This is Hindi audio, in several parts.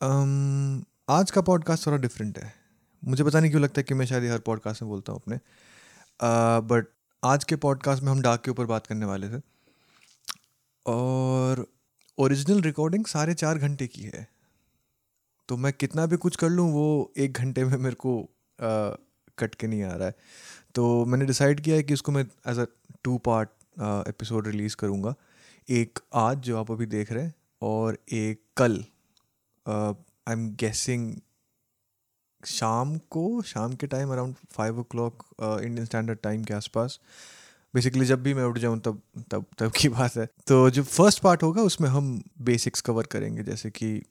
um, आज का पॉडकास्ट थोड़ा डिफरेंट है। मुझे पता नहीं क्यों लगता है कि मैं शायद हर पॉडकास्ट में बोलता हूँ अपने। बट uh, आज के पॉडकास्ट में हम डाक के ऊपर बात करने वाले थे। और ओरिजिनल रिकॉर्डिंग साढ़े चार घंटे की है। तो मैं कितना भी कुछ कर लूँ वो एक घंटे में मेरे को कट के नहीं आ रहा है। तो मैंने डिसाइड किया है कि इसको मैं as a two part episode release करूँगा। एक आज जो आप अभी देख रहे हैं और एक कल। आई एम गेसिंग शाम को शाम के time around five o'clock Indian standard time के आसपास। बेसिकली जब भी मैं उठ जाऊँ तब तब तब की बात है। तो जो फ़र्स्ट पार्ट होगा उसमें हम बेसिक्स कवर करेंगे। जैसे कि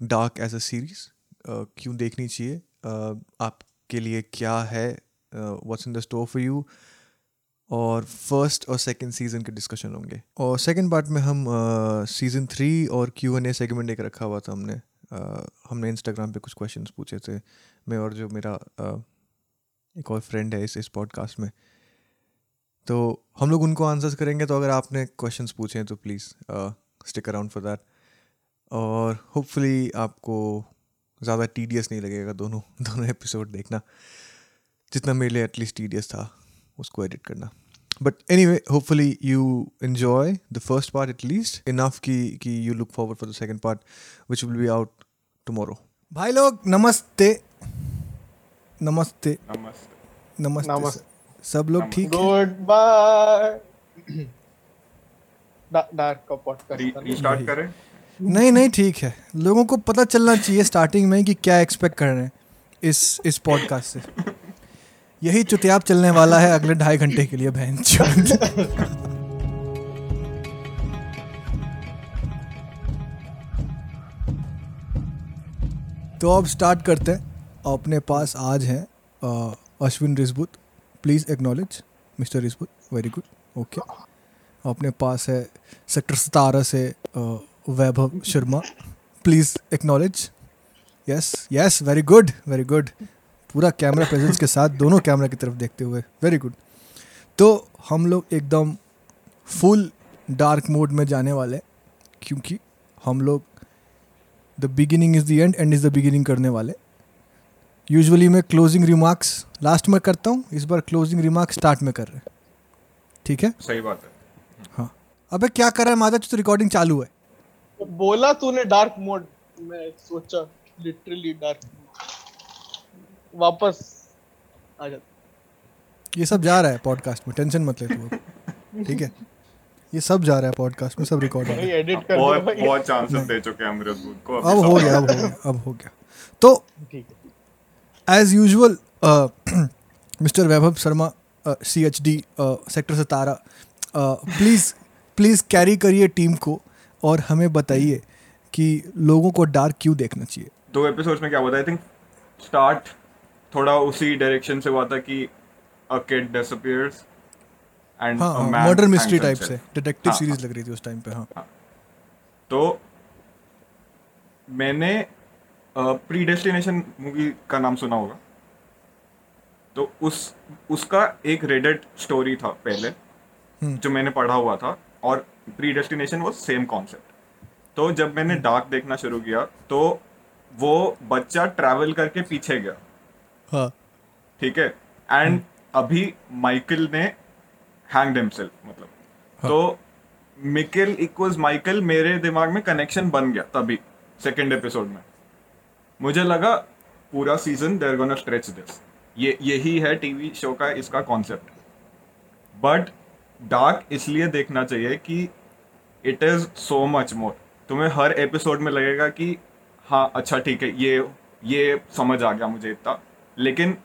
डार्क एज अ सीरीज़ क्यों देखनी चाहिए? Uh, आपके लिए क्या है? What's in the store for you और फ़र्स्ट और सेकंड सीज़न के डिस्कशन होंगे। और सेकंड पार्ट में हम सीज़न थ्री और क्यू एन ए सेगमेंट एक रखा हुआ था हमने। uh, हमने इंस्टाग्राम पे कुछ क्वेश्चंस पूछे थे। मैं और जो मेरा uh, एक और फ्रेंड है इस इस पॉडकास्ट में। तो हम लोग उनको आंसर्स करेंगे तो अगर आपने क्वेश्चंस पूछे हैं तो please stick around for that और होपफुली आपको ज़्यादा टीडियस नहीं लगेगा दोनों दोनों एपिसोड देखना। जितना मेरे लिए एटलीस्ट टी था। उसको एडिट करना। But anyway hopefully you enjoy the first part at least enough की कि you look forward for the second part which will be out tomorrow भाई लोग नमस्ते। नमस्ते। नमस्ते। नमस्ते नमस्ते। सब लोग ठीक हैं? गुड बाय डार्क का पॉडकास्ट रीस्टार्ट करें? नहीं नहीं ठीक है। लोगों को पता चलना चाहिए स्टार्टिंग में कि क्या एक्सपेक्ट कर रहे हैं इस इस पॉडकास्ट से। यही चुतियाब चलने वाला है अगले ढाई घंटे के लिए, बहन। तो अब स्टार्ट करते हैं। अपने पास आज हैं Ashwin Rijbut. Please acknowledge mister Rijbut. Very good okay अपने पास है सेक्टर सतारह से Vaibhav Sharma. Please acknowledge yes yes very good very good पूरा कैमरा प्रेजेंस के साथ दोनों कैमरा की तरफ़ देखते हुए। वेरी गुड तो हम लोग एकदम फुल डार्क मोड में जाने वाले क्योंकि हम लोग the beginning is the end and is the beginning करने वाले यूजुअली मैं क्लोजिंग रिमार्क्स लास्ट में करता हूँ इस बार क्लोजिंग रिमार्क्स स्टार्ट में कर रहे हैं। ठीक है? सही बात है। हाँ। अबे क्या कर रहा है माता तो रिकॉर्डिंग चालू है। बोला तूने डार्क मोड मैं सोचा लिटरली डार्क वापस आ जा ये सब जा रहा है पॉडकास्ट में टेंशन मत ले तू ठीक है? ये सब जा रहा है पॉडकास्ट में सब रिकॉर्ड हो रहा है। एडिट कर बहुत बहुत चांसेस दे चुके हैं अमृत दूध को अब हो गया अब हो गया अब हो गया। तो ठीक है। As usual mister Vaibhav Sharma C H D sector Satara please please carry करिए टीम को और हमें बताइए कि लोगों को डार्क क्यों देखना चाहिए। दो एपिसोड्स में क्या हुआ था आई थिंक स्टार्ट थोड़ा उसी डायरेक्शन से हुआ था कि अ किड डिसअपीयर्स एंड हाँ अ हाँ मर्डर मिस्ट्री टाइप से डिटेक्टिव सीरीज़ लग रही थी उस टाइम पे हाँ। तो मैंने प्री डेस्टिनेशन मूवी का नाम सुना होगा। तो उस उसका एक रेडेड स्टोरी था पहले हम्म। जो मैंने पढ़ा हुआ था और प्री डेस्टिनेशन वो सेम कॉन्सेप्ट तो जब मैंने हम्म। डार्क देखना शुरू किया तो वो बच्चा ट्रैवल करके पीछे गया। हाँ। ठीक है? एंड अभी माइकल ने हैंग्ड हिमसेल्फ मतलब। तो मिकेल इक्वल्स माइकल मेरे दिमाग में कनेक्शन बन गया तभी सेकंड एपिसोड में। मुझे लगा पूरा season they're gonna stretch this ये यही है टीवी शो का इसका कॉन्सेप्ट बट डार्क इसलिए देखना चाहिए कि it is so much more तुम्हें हर एपिसोड में लगेगा कि हाँ अच्छा ठीक है ये ये समझ आ गया मुझे इतना। लेकिन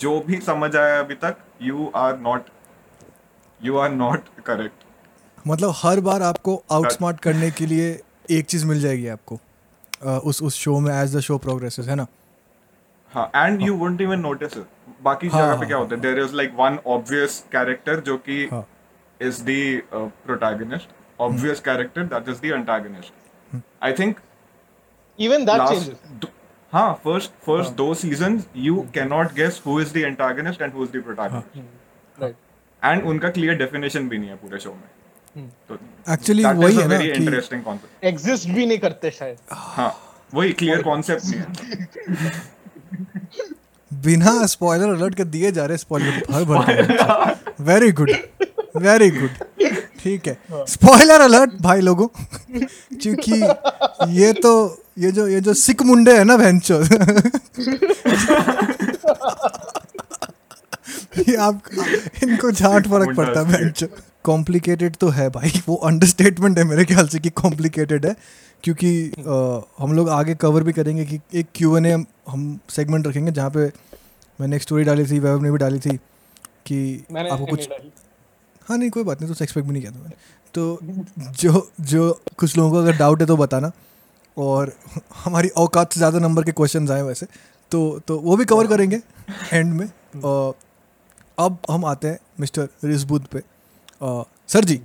जो भी समझ आया अभी तक you are not you are not correct मतलब हर बार आपको आउटस्मार्ट करने के लिए एक चीज़ मिल जाएगी आपको अ, उस उस शो में एज द शो प्रोग्रेसेस है ना? हाँ and you won't even notice बाकी हाँ, जगह पे हाँ, क्या होता है? There is like one obvious character जो कि हाँ। Is the protagonist obvious character that is the antagonist I think even that changes हाँ फ़र्स्ट फ़र्स्ट हाँ। दो season you can not guess who is the antagonist and who is the protagonist and उनका क्लियर डेफिनेशन भी नहीं है पूरे शो में। तो एक्चुअली वही है ना very कि interesting concept. एग्जिस्ट भी नहीं करते शायद। हाँ वही क्लियर कॉन्सेप्ट नहीं है। बिना स्पॉइलर अलर्ट के दिए जा रहे स्पॉइलर भर भर वेरी गुड वेरी गुड ठीक है। स्पॉइलर अलर्ट भाई लोगों। क्योंकि ये तो ये जो ये जो सिक मुंडे है ना भैंचो ये आप इनको झाट फ़र्क पड़ता है भैंचो कॉम्प्लिकेटेड तो है भाई वो अंडरस्टेटमेंट है मेरे ख्याल से कि कॉम्प्लिकेटेड है। क्योंकि आ, हम लोग आगे कवर भी करेंगे कि एक क्यू एन ए हम सेगमेंट रखेंगे जहाँ पे मैंने एक स्टोरी डाली थी वैभव ने भी डाली थी कि आपको कुछ। हाँ नहीं कोई बात नहीं तो एक्सपेक्ट भी नहीं किया था मैंने। तो जो जो कुछ लोगों को अगर डाउट है तो बताना। और हमारी औकात से ज़्यादा नंबर के क्वेश्चंस आए वैसे। तो तो वो भी कवर करेंगे एंड में। और अब हम आते हैं मिस्टर रिजबुद पे। अ, सर जी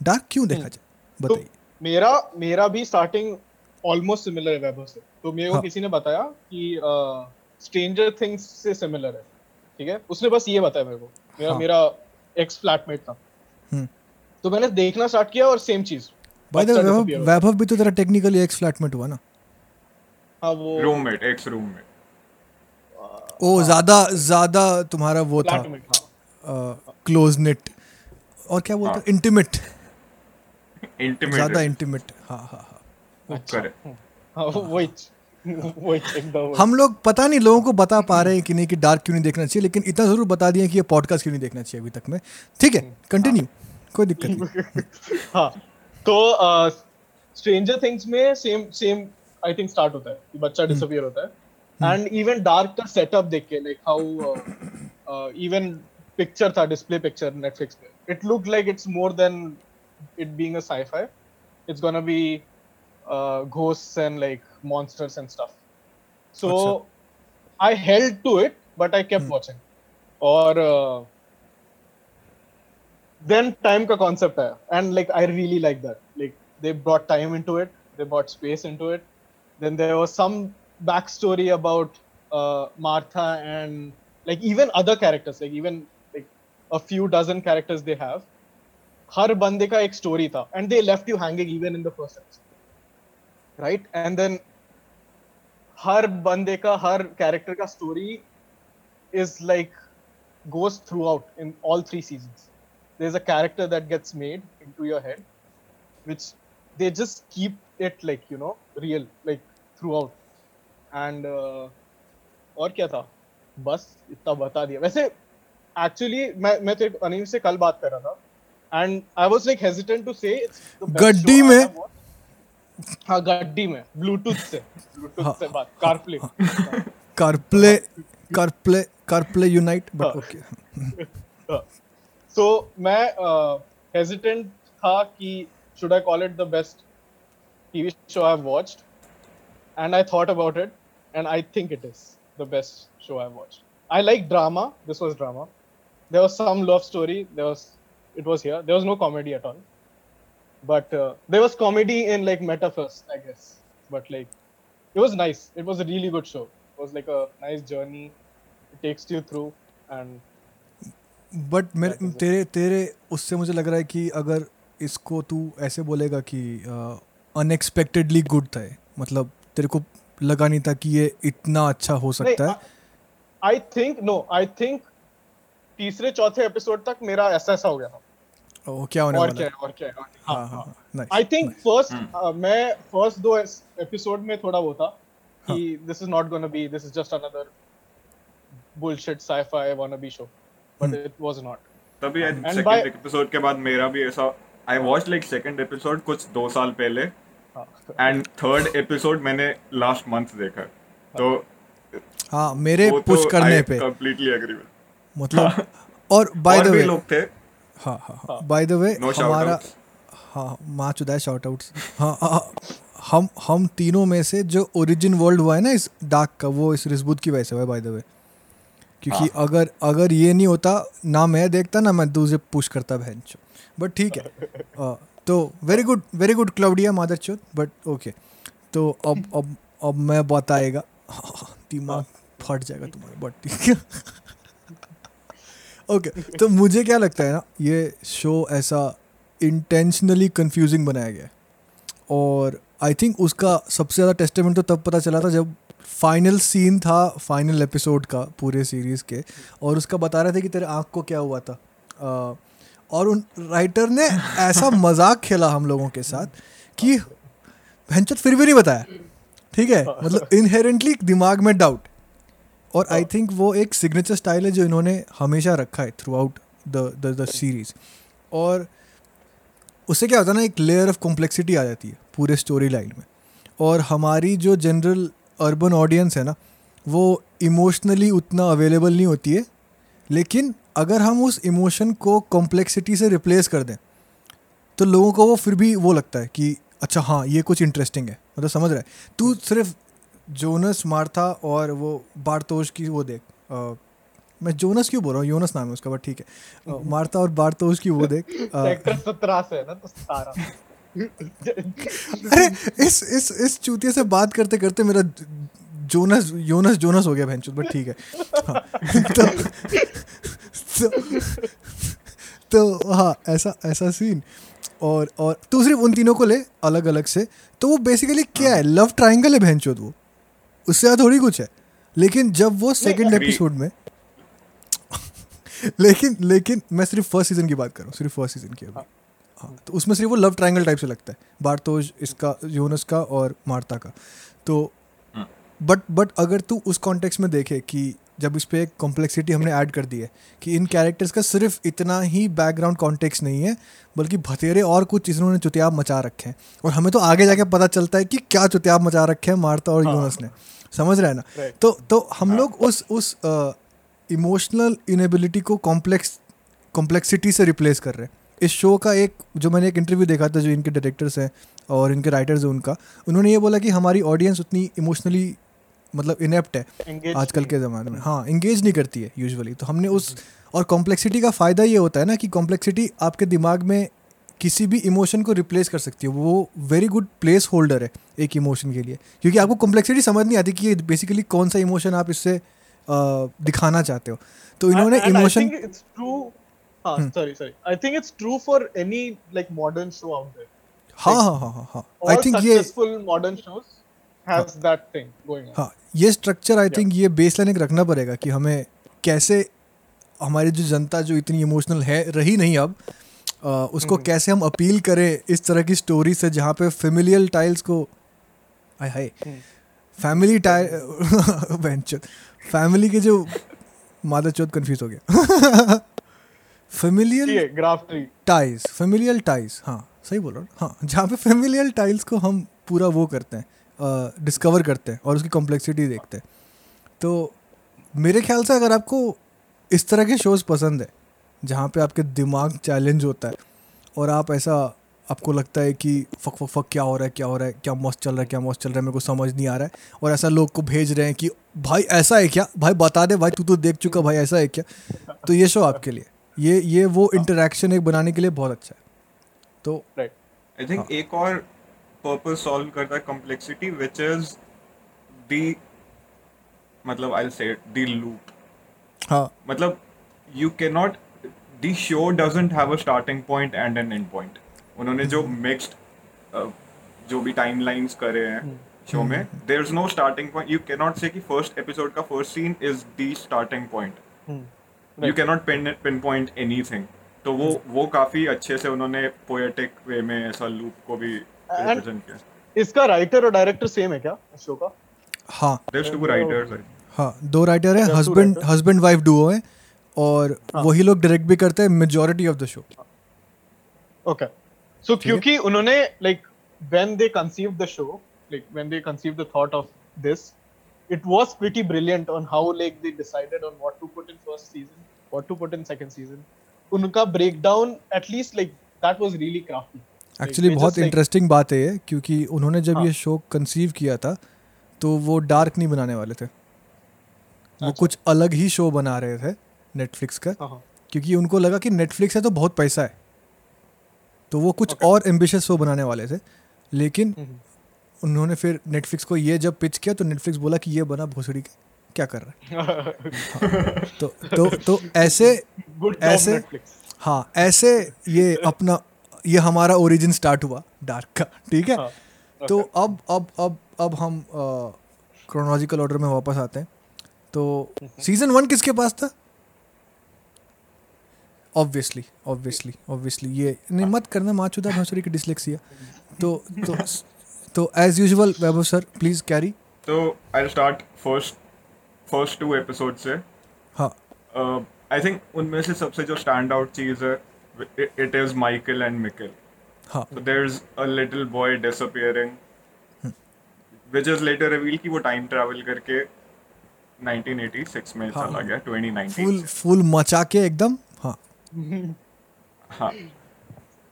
डार्क क्यों देखा जाए? तो बताइए। मेरा मेरा भी स्टार्टिंग ऑलमोस्ट सिमिलर है वैभव से। तो मेरे को हाँ। किसी ने बताया कि स्ट्रेंजर थिंग्स से सिमिलर है। ठीक है? उसने बस ये बताया मेरे को। मेरा हाँ। मेरा एक्स फ्लैटमेट था। हम्म। तो मैंने देखना स्टार्ट किया और सेम चीज़। बाय द बच्चा वैभव भी तो तेरा टेक्निकली एक्स फ्लैटमेट हुआ ना? हाँ वो रूममेट एक्स रूममेट ओ ज़्यादा ज़्यादा तुम्हारा वो था। हाँ। क्लोज नेट और क्या बोलते हाँ। इंटीमेट इंटीमेट ज़्यादा इंटीमेट हाँ हाँ हाँ। हाँ वही वही वही। हम लोग पता नहीं लोगों को बता पा रहे हैं कि नहीं कि डार्क क्यों नहीं देखना चाहिए लेकिन इतना ज़रूर बता दिए कि ये पॉडकास्ट क्यों नहीं देखना चाहिए अभी तक में। ठीक है कंटिन्यू कोई दिक्कत नहीं। हाँ तो स्ट्रेंजर थिंग्स में same same I think start होता है कि बच्चा डिसअपियर होता है। एंड इवन डार्क का सेटअप देख के लाइक हाउ इवन पिक्चर था डिस्प्ले पिक्चर नेटफ्लिक्स पे। It look like it's more than it being a sci-fi. It's gonna be ghosts and like monsters and stuff so अच्छा। i held to it but i kept watching और uh, then time ka concept hai and like i really like that like they brought time into it they brought space into it then there was some backstory about uh, martha and like even other characters like even like a few dozen characters they have हर बंदे का एक स्टोरी था and they left you hanging even in the first episode right and then हर बंदे का हर कैरेक्टर का story is like goes throughout in all three season there is a character that gets made into your head which they just keep it like you know real like throughout and और क्या था? बस इतना बता दिया। वैसे एक्चुअली मैं मैं तो अनिल से कल बात कर रहा था। And I was like hesitant to say गड्डी में हाँ गाड़ी में ब्लूटूथ से। ब्लूटूथ से बात सो मैं हेजिटेंट था कि should I call it the best TV show I watched and I thought about it and I think it is the best show I have I like drama this was drama there was some love story there was it was here there was no comedy at all But uh, there was comedy in like metaphors, I guess. But like it was nice. It was a really good show. It was like a nice journey. It takes you through and but मेरे तेरे तेरे उससे मुझे लग रहा है कि अगर इसको तू ऐसे बोलेगा कि अनएक्सपेक्टेडली गुड था मतलब तेरे को लगा नहीं था कि ये इतना अच्छा हो सकता है I think no I think तीसरे चौथे एपिसोड तक मेरा ऐसा ऐसा हो गया था ओ, क्या होने और क्या है? और क्या है आई थिंक फ़र्स्ट मैं फ़र्स्ट दो एपिसोड में थोड़ा वो था कि this is not gonna be this is just another bullshit sci-fi wannabe show but it was not. तभी सेकंड एपिसोड के बाद मेरा भी ऐसा I watch like second episode कुछ दो साल पहले एंड थर्ड एपिसोड मैंने लास्ट मंथ देखा। तो हाँ मेरे पुश तो करने पे। कंप्लीटली एग्री मतलब और बाय द वे लोग थे। हाँ हाँ हाँ। बाय द वे हमारा हाँ माँ चुदा है शॉर्ट आउट्स हाँ हाँ, हम हम तीनों में से जो ओरिजिन वर्ल्ड हुआ है ना इस डाक का वो इस रिजबुद की वजह से हुआ है बाय द वे क्योंकि हाँ. अगर अगर ये नहीं होता ना मैं देखता ना मैं दूसरे पुश करता बहन चो बट ठीक है। अ, तो very good very good Claudia मादर चोत बट ओके तो अब अब अब मैं बताएगा। दिमाग फट जाएगा तुम्हारा बट ठीक है। ओके तो मुझे क्या लगता है ना ये शो ऐसा इंटेंशनली कंफ्यूजिंग बनाया गया और आई थिंक उसका सबसे ज़्यादा टेस्टमेंट तो तब पता चला था जब फाइनल सीन था फाइनल एपिसोड का पूरे सीरीज़ के और उसका बता रहे थे कि तेरे आँख को क्या हुआ था। आ, और उन राइटर ने ऐसा मज़ाक खेला हम लोगों के साथ कि भंचत फिर भी नहीं बताया। ठीक है? मतलब इनहेरेंटली दिमाग में डाउट और आई थिंक वो एक सिग्नेचर स्टाइल है जो इन्होंने हमेशा रखा है throughout the the series और उससे क्या होता है ना एक लेयर ऑफ़ कॉम्प्लेक्सिटी आ जाती है पूरे स्टोरी लाइन में। और हमारी जो जनरल अर्बन ऑडियंस है ना वो इमोशनली उतना अवेलेबल नहीं होती है। लेकिन अगर हम उस इमोशन को कॉम्प्लेक्सिटी से रिप्लेस कर दें तो लोगों को वो फिर भी वो लगता है कि अच्छा हाँ ये कुछ इंटरेस्टिंग है। मतलब समझ रहा है? तू सिर्फ़ जोनस मार्था और वो बारतोश की वो देख आ, मैं जोनस क्यों बोल रहा हूँ? योनस नाम है उसका बट ठीक है। मार्था और बारतोश की वो देख सत्रह से ना तो सारा। अरे इस इस इस चूतिया से बात करते करते मेरा जोनस योनस जोनस हो गया बहन बट ठीक है। हाँ, तो, तो, तो हाँ ऐसा ऐसा सीन और और तू सिर्फ़ उन तीनों को ले अलग अलग से। तो वो बेसिकली क्या है? लव ट्राइंगल है बहन वो। उससे ज़्यादा थोड़ी कुछ है। लेकिन जब वो सेकंड एपिसोड में लेकिन लेकिन मैं सिर्फ़ फ़र्स्ट सीज़न की बात कर रहा हूँ सिर्फ़ फ़र्स्ट सीज़न की अभी। हाँ। तो उसमें सिर्फ़ वो लव ट्रायंगल टाइप से लगता है बारतोज इसका योनस का और मार्ता का। तो बट हाँ। बट अगर तू उस कॉन्टेक्स्ट में देखे कि जब इस पर एक कॉम्प्लेक्सिटी हमने ऐड कर दी है कि इन कैरेक्टर्स का सिर्फ़ इतना ही बैकग्राउंड कॉन्टेक्स्ट नहीं है बल्कि भतेरे और कुछ इन्होंने चुतियाब मचा रखे हैं। और हमें तो आगे जाके पता चलता है कि क्या चुतियाब मचा रखे हैं मार्ता और हाँ। यूनस ने। समझ रहे हैं ना? तो तो हम हाँ। लोग उस उस इमोशनल इनेबिलिटी को कॉम्प्लेक्स कॉम्प्लेक्सिटी से रिप्लेस कर रहे हैं। इस शो का एक जो मैंने एक इंटरव्यू देखा था जो इनके डायरेक्टर्स हैं और इनके राइटर्स हैं उनका उन्होंने ये बोला कि हमारी ऑडियंस उतनी इमोशनली मतलब इनेप्ट है आजकल के ज़माने में। हाँ इंगेज नहीं करती है यूजुअली तो हमने उस और कॉम्प्लेक्सिटी का फ़ायदा ये होता है ना कि कॉम्प्लेक्सिटी आपके दिमाग में किसी भी इमोशन को रिप्लेस कर सकती है। वो वेरी गुड प्लेस होल्डर है एक इमोशन के लिए। क्योंकि आपको कॉम्प्लेक्सिटी समझ नहीं आती कि ये बेसिकली कौन सा इमोशन आप इससे दिखाना चाहते हो। तो इन्होंने emotion sorry sorry I think it's true for any like modern show out there हाँ हाँ हाँ हाँ हाँ। आई थिंक ये modern shows has that thing going on हाँ ये स्ट्रक्चर आई थिंक ये बेसलाइन एक रखना पड़ेगा कि हमें कैसे हमारी जो जनता जो इतनी इमोशनल है रही नहीं अब आ, उसको hmm. कैसे हम अपील करें इस तरह की स्टोरी से जहाँ पे फेमिलियल टाइल्स को हाय हाय फैमिली टाइल फैमिली के जो मादर चौथ कन्फ्यूज़ हो गया। फेमिलियल टाइल्स फेमिलियल टाइल्स हाँ सही बोल रहा हूँ। हाँ जहाँ पे फेमिलियल टाइल्स को हम पूरा वो करते हैं। डिस्कवर करते हैं और उसकी कॉम्प्लेक्सिटी देखते हैं। तो मेरे ख्याल से अगर आपको इस तरह के शोज़ पसंद है जहाँ पे आपके दिमाग चैलेंज होता है और आप ऐसा आपको लगता है कि फक फक फक क्या हो रहा है क्या हो रहा है क्या मौत चल रहा है क्या मौत चल रहा है मेरे को समझ नहीं आ रहा है और ऐसा लोग को भेज रहे हैं कि भाई ऐसा है क्या? भाई बता दे भाई तू तो देख चुका भाई ऐसा है क्या? तो ये शो आपके लिए। ये ये वो इंटरेक्शन एक बनाने के लिए बहुत अच्छा है। तो आई थिंक हाँ. एक और पर्पस सॉल्व करता है कॉम्प्लेक्सिटी व्हिच इज़ द मतलब आई से द लूप हाँ। मतलब you can not the show doesn't have a starting point and an end point उन्होंने जो मिक्स्ड uh, जो भी टाइमलाइंस करे हैं शो में there is no starting point you can not say कि फ़र्स्ट एपिसोड का first scene is the starting point you can not pinpoint anything तो वो वो काफ़ी अच्छे से उन्होंने पोएटिक वे में ऐसा लूप को भी इसका राइटर और डायरेक्टर सेम है क्या शो का? हाँ। टू हाँ दो राइटर है हस्बैंड हस्बैंड वाइफ डुओ है और हाँ. वही लोग डायरेक्ट भी करते हैं majority of the show okay so क्योंकि उन्होंने like when they conceive the show like when they conceive the thought of this it was pretty brilliant on how like they decided on what to put in first season what to put in second season. उनका breakdown at least like that was really crafty actually बहुत इंटरेस्टिंग बात है ये क्योंकि उन्होंने जब हाँ. ये शो कंसीव किया था तो वो डार्क नहीं बनाने वाले थे वो अच्छा. कुछ अलग ही शो बना रहे थे नेटफ्लिक्स का हाँ, हाँ. क्योंकि उनको लगा कि नेटफ्लिक्स है तो बहुत पैसा है तो वो कुछ okay. और एम्बिशियस शो बनाने वाले थे लेकिन हम्म, हम्म। उन्होंने फिर नेटफ्लिक्स को ये जब पिच किया तो नेटफ्लिक्स बोला कि ये बना भोसड़ी का क्या कर रहा है हाँ, तो तो तो ऐसे ऐसे हाँ ऐसे ये अपना ये हमारा ओरिजिन स्टार्ट हुआ डार्क का ठीक है? हाँ. तो अब अब अब अब हम क्रोनोलॉजिकल ऑर्डर में वापस आते हैं। तो सीज़न वन किसके पास था? ऑब्वियसली ऑब्वियसली ऑब्वियसली ये नहीं मत करना माचुदा भंसुरी की डिसलेक्सिया तो तो तो as usual Vaibhav sir please carry तो I start first first two episode से। हाँ। आई थिंक उनमें से सबसे जो स्टैंड आउट चीज़ है it is Michael and Mikkel हाँ। So there's a little boy disappearing, which is later revealed कि वो time travel करके 1986 में हाँ. चला गया 2019 फुल फुल मचा के एकदम? हाँ। हाँ।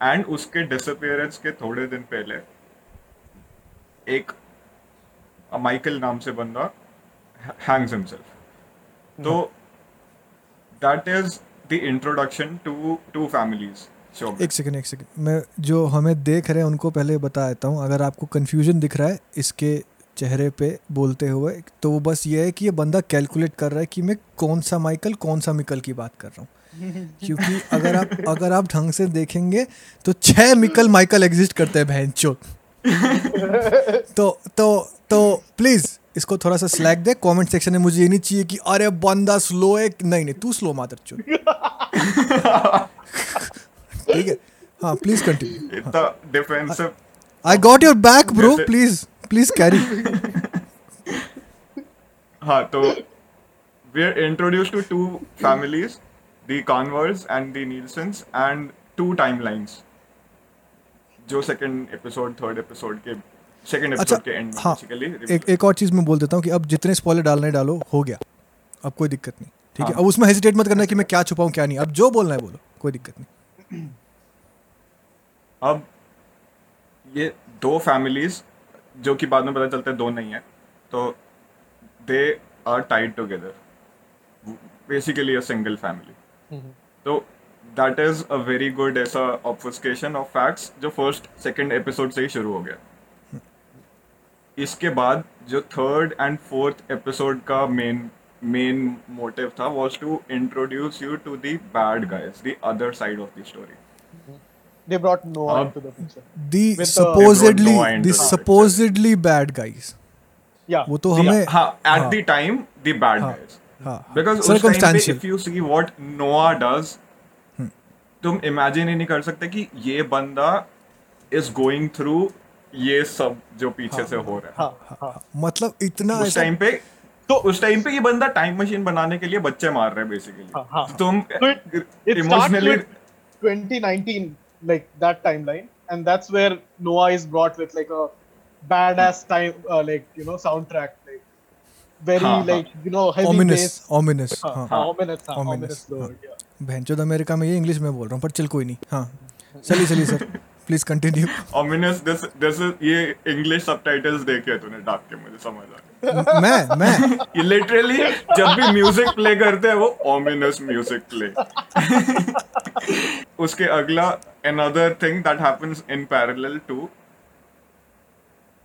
एंड उसके डिसअपियरेंस के थोड़े दिन पहले एक माइकल नाम से बंदा हैंग्स हिमसेल्फ तो that is the introduction to two families एक सेकंड एक सेकंड मैं जो हमें देख रहे हैं उनको पहले बता देता हूँ। अगर आपको कंफ्यूजन दिख रहा है इसके चेहरे पे बोलते हुए तो वो बस ये है कि ये बंदा कैलकुलेट कर रहा है कि मैं कौन सा माइकल कौन सा मिकल की बात कर रहा हूँ। क्योंकि अगर आप अगर आप ढंग से देखेंगे तो छह मिकल माइकल एग्जिस्ट करते हैं बहन तो तो तो प्लीज़ इसको थोड़ा सा स्लैक दे कमेंट सेक्शन में मुझे ये नहीं चाहिए कि अरे बंदा स्लो है। नहीं नहीं तू स्लो मातर चुन। ठीक है? हाँ please continue I got your back bro please please carry हाँ तो we are introduce to two families the converse and the and two timelines जो सेकेंड एपिसोड थर्ड एपिसोड के second अच्छा के end में हाँ एक एक और चीज़ मैं बोल देता हूँ कि अब जितने स्पॉइलर डालना डालो हो गया। अब कोई दिक्कत नहीं ठीक है? हाँ। अब उसमें हेजिटेट मत करना कि मैं क्या छुपाऊं क्या नहीं। अब जो बोलना है बोलो कोई दिक्कत नहीं। अब ये दो families जो कि बाद में पता चलता है दो नहीं है तो they are tied together. Basically a single family. तो that is a very good ऐसा ऑब्फस्केशन ऑफ़ फैक्ट्स जो फ़र्स्ट सेकंड एपिसोड से ही शुरू हो गया। इसके बाद जो थर्ड एंड फोर्थ एपिसोड का मेन मेन मोटिव था was to introduce you to the bad guys the other side of the story They brought Noah अब- into the picture. The With supposedly Noah into the the supposedly bad guys. Yeah. वो तो हमें हाँ at the time the bad हाँ, गाइस हाँ। बिकॉज़ उस टाइम पे circumstantial if you see what Noah does. तुम इमेजिन ही नहीं कर सकते कि ये बंदा इज़ गोइंग थ्रू ये सब जो पीछे हाँ, से हो रहा हाँ, हाँ. हाँ, मतलब इतना उस टाइम पे तो उस टाइम पे ये बंदा टाइम मशीन बनाने के लिए बच्चे मार रहे हैं बेसिकली हाँ, हाँ. तुम emotionally with 2019, like that timeline, and that's where Noah is brought with like a badass time, uh, like you know, soundtrack, like very हाँ, हाँ. like you know heavy ominous bass. ominous हाँ, हाँ हाँ, ominous, हाँ, Ominous, ominous हाँ. word, yeah. भैंचोद अमेरिका में ये इंग्लिश में बोल रहा हूँ पर चल कोई नहीं हाँ चलिए चलिए sir please continue ominous this this is ये इंग्लिश सबटाइटल्स देखे तूने डाक के मुझे समझ आ मैं मैं। लिटरली जब भी म्यूज़िक प्ले करते हैं वो ऑमिनस म्यूज़िक प्ले उसके अगला another thing that happens in parallel to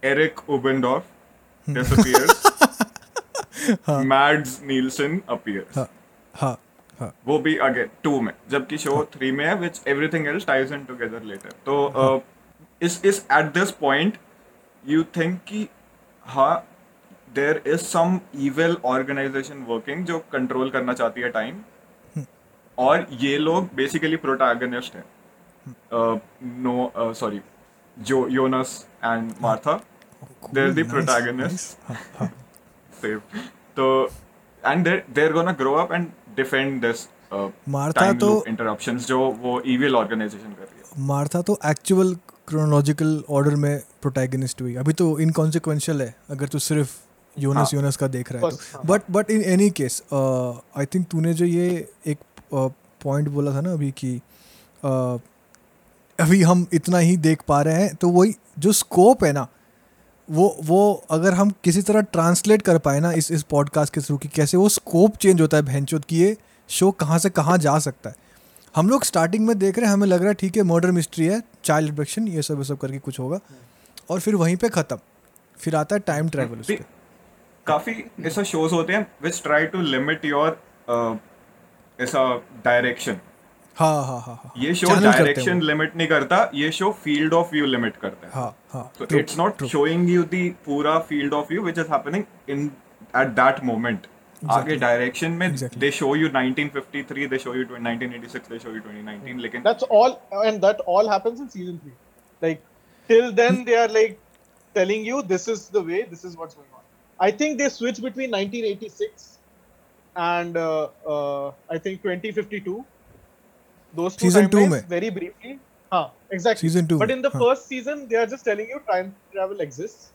Eric Obendorf disappears Mads Nielsen appears हाँ। हाँ। वो भी अगेन टू में जबकि शो थ्री में है which everything else ties in together later तो uh, इस इस at this point you think कि हाँ there is some evil organization working जो कंट्रोल करना चाहती है टाइम और ये लोग बेसिकली प्रोटैगनिस्ट हैं। नो सॉरी जो योनस एंड मार्था. हाँ, हाँ. save तो and they're they're gonna grow up and defend this uh, Martha तो- interruptions जो वो evil organization कर रही है मार्था तो एक्चुअल क्रोनोलॉजिकल ऑर्डर में प्रोटैगनिस्ट हुई अभी तो इनकॉन्सिक्वेंशियल है अगर तू सिर्फ़ यूनस हाँ। यूनस का देख रहा है तो। But but in any case I think तूने जो ये एक पॉइंट uh, बोला था ना अभी कि uh, अभी हम इतना ही देख पा रहे हैं तो वही जो स्कोप है ना वो वो अगर हम किसी तरह ट्रांसलेट कर पाए ना इस इस पॉडकास्ट के थ्रू कि कैसे वो स्कोप चेंज होता है भैंचोद कि ये शो कहाँ से कहाँ जा सकता है। हम लोग स्टार्टिंग में देख रहे हैं हमें लग रहा है ठीक है मर्डर मिस्ट्री है चाइल्ड एब्डक्शन ये सब ये सब करके कुछ होगा। और फिर वहीं पे ख़त्म। फिर आता है टाइम ट्रैवल उस काफ़ी ऐसा शोज़ होते हैं which try to limit uh, ऐसा डायरेक्शन हाँ हाँ हाँ हाँ ये शो हैं डायरेक्शन वो। लिमिट नहीं करता ये show field of view limit करता है हाँ हाँ it's not true. showing you the पूरा field of view which is happening in at that moment. आगे डायरेक्शन में they show you 1953, they show you 1986, they show you 2019. लेकिन That's all, and that all happens in season three. Like till then, they are like telling you this is the way, this is what's going on. I think they switch between 1986 and uh, uh, I think 2052. Those two Season two timelines में. very briefly. Huh, exactly. Season two But in the हाँ. first season, they are just telling you time travel exists,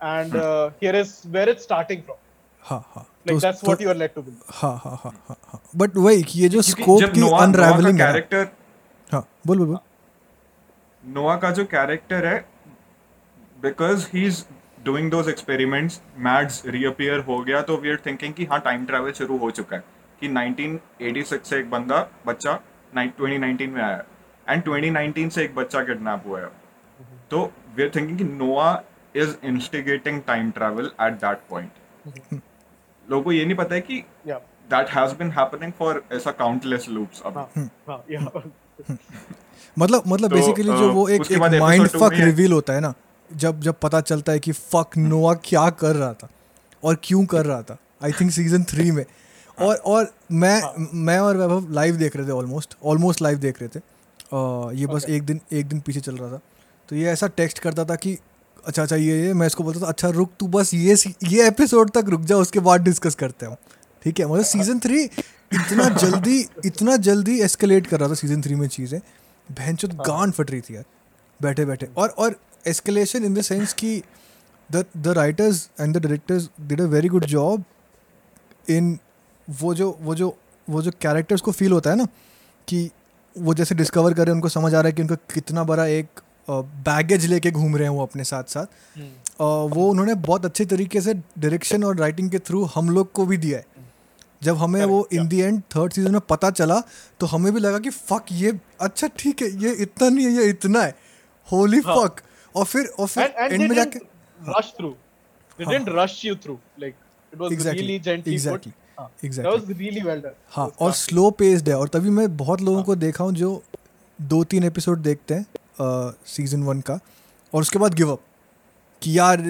and uh, here is where it's starting from. हाँ हाँ Like तो- that's तो- what you are led to believe. हाँ हाँ हाँ हाँ हाँ बट वही ये जो स्कोप की अनरावलिंग है हाँ बोल बोल बोल नोआ का जो कैरेक्टर है because he is doing those experiments Mads reappear हो गया तो वी आर थिंकिंग कि हाँ टाइम ट्रैवल शुरू हो चुका है कि 1986 से एक बंदा बच्चा 2019 में आया। एंड 2019 से एक बच्चा किडनैप हुआ है। तो वी आर थिंकिंग कि Noah is instigating time travel at that point लोगों को ये नहीं पता है कि that has been happening for ऐसा काउंटलेस लूप्स अब। huh, yeah. मतलब मतलब तो, बेसिकली जो वो एक एक माइंड फक रिवील होता है ना जब जब पता चलता है कि फक नोआ क्या कर रहा था और क्यों कर रहा था। आई थिंक सीज़न थ्री में। और और मैं हाँ. मैं और वैभव लाइव देख रहे थे ऑलमोस्ट ऑलमोस्ट लाइव देख रहे थे। अ, ये बस Okay. एक दिन एक दिन पीछे चल रहा था। तो ये ऐसा टेक्स्ट करता था कि अच्छा अच्छा ये ये। मैं इसको बोलता था अच्छा रुक तू बस ये ये एपिसोड तक रुक जा उसके बाद डिस्कस करते हैं ठीक है मतलब सीज़न थ्री इतना जल्दी इतना जल्दी एस्केलेट कर रहा था सीज़न थ्री में चीज़ें। बहन गान फट रही थी यार बैठे बैठे। और और एस्केलेशन इन द सेंस कि the the writers and the directors did a very good job in वो जो वो जो वो जो कैरेक्टर्स को फील होता है ना कि वो जैसे डिस्कवर कर रहे हैं उनको समझ आ रहा है कि उनका कितना बड़ा एक बैगेज लेके घूम रहे हैं वो अपने साथ साथ अ, वो उन्होंने बहुत अच्छे तरीके से डायरेक्शन और राइटिंग के थ्रू हम लोग को भी दिया है जब हमें वो in the end third season में पता चला तो हमें भी लगा कि फक ये अच्छा ठीक है ये इतना नहीं है ये इतना है होली हाँ। फक और फिर और फिर एंड में जाके rush through. They हाँ. didn't rush you through. Like it was Exactly, हाँ, exactly. That was really well done. हाँ और स्लो पेस्ड है और तभी मैं बहुत लोगों को देखा हूँ जो दो तीन एपिसोड देखते हैं सीज़न वन का और उसके बाद गिव अप कि यार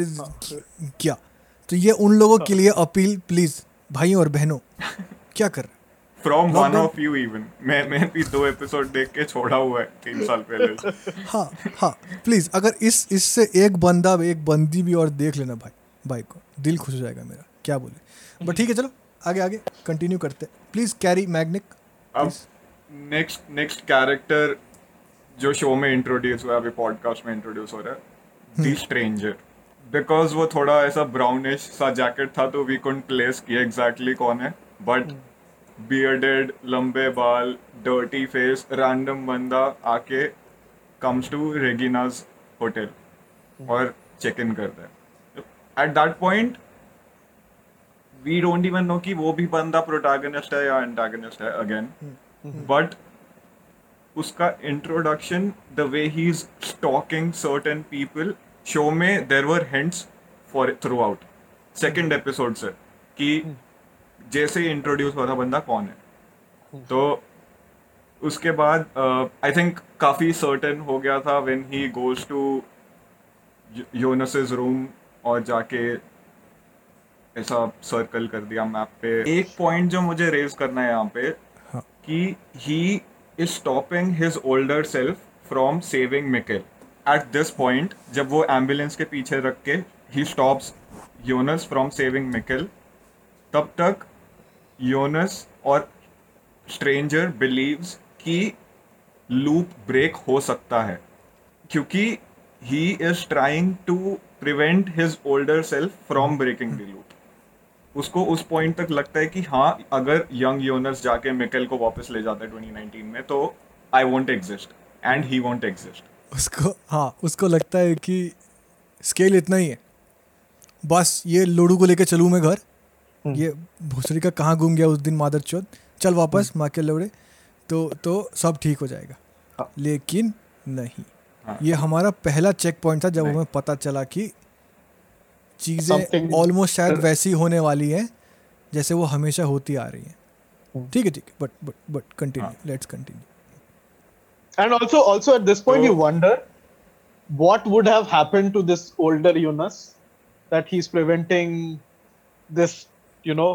क्या? तो ये उन लोगों के लिए अपील प्लीज़ भाइयों और बहनों क्या कर रहे हैं? From one of you even मैं मैं भी दो एपिसोड देख के छोड़ा हुआ है तीन साल पहले हाँ हाँ प्लीज़ अगर इस इससे एक बंदा एक बंदी भी और देख लेना भाई भाई को दिल खुश हो जाएगा मेरा क्या बोले? बट ठीक है चलो आगे आगे कंटिन्यू करते प्लीज़ कैरी मैग्निक अब नेक्स्ट नेक्स्ट कैरेक्टर जो शो में इंट्रोड्यूस हुआ अभी पॉडकास्ट में इंट्रोड्यूस हो रहा है दी स्ट्रेंजर बिकॉज़ वो थोड़ा ऐसा ब्राउनिश सा जैकेट था तो वी कुंट प्लेस किया एग्जैक्टली कौन है। बट बियर्डेड लंबे बाल डर्टी फेस रैंडम बंदा आके कम्स टू रेगिनाज होटल और चेक इन करता है। At that point we don't even know कि वो भी बंदा प्रोटैगनिस्ट है या एंटागनिस्ट है अगेन बट उसका introduction the way he is stalking certain people show में there were hints for throughout second episode से कि जैसे इंट्रोड्यूस हुआ था बंदा कौन है? तो उसके बाद आई थिंक काफ़ी सर्टेन हो गया था when he goes to Jonas's room और जाके ऐसा सर्कल कर दिया मैप पे। एक पॉइंट जो मुझे रेज करना है यहाँ पे हाँ। कि he is stopping his older self from saving Mikkel at this point जब वो एंबुलेंस के पीछे रख के he stops Jonas from saving Mikkel तब तक योनस और स्ट्रेंजर बिलीव्स कि लूप ब्रेक हो सकता है। क्योंकि he is trying to prevent his older self from breaking the loop उसको उस पॉइंट तक लगता है कि हाँ अगर यंग योनस जाके मिकेल को वापस ले जाता है 2019 में तो I won't exist and he won't exist उसको हाँ उसको लगता है कि स्केल इतना ही है। बस ये लोडू को लेके चलूँ मैं घर। ये भूसरी का कहाँ घूम गया उस दिन मादर चौथ। चल वापस माँ के लौड़े। तो तो सब ठीक हो जाएगा। हाँ। लेकिन नहीं। हाँ। ये हमारा पहला चेक पॉइंट था जब हमें पता चला कि चीज़ें ऑलमोस्ट शायद वैसी होने वाली है जैसे वो हमेशा होती आ रही है। ठीक है ठीक है but but but continue let's continue and also also at this point you wonder what would have happened to this older Jonas that he is preventing this you know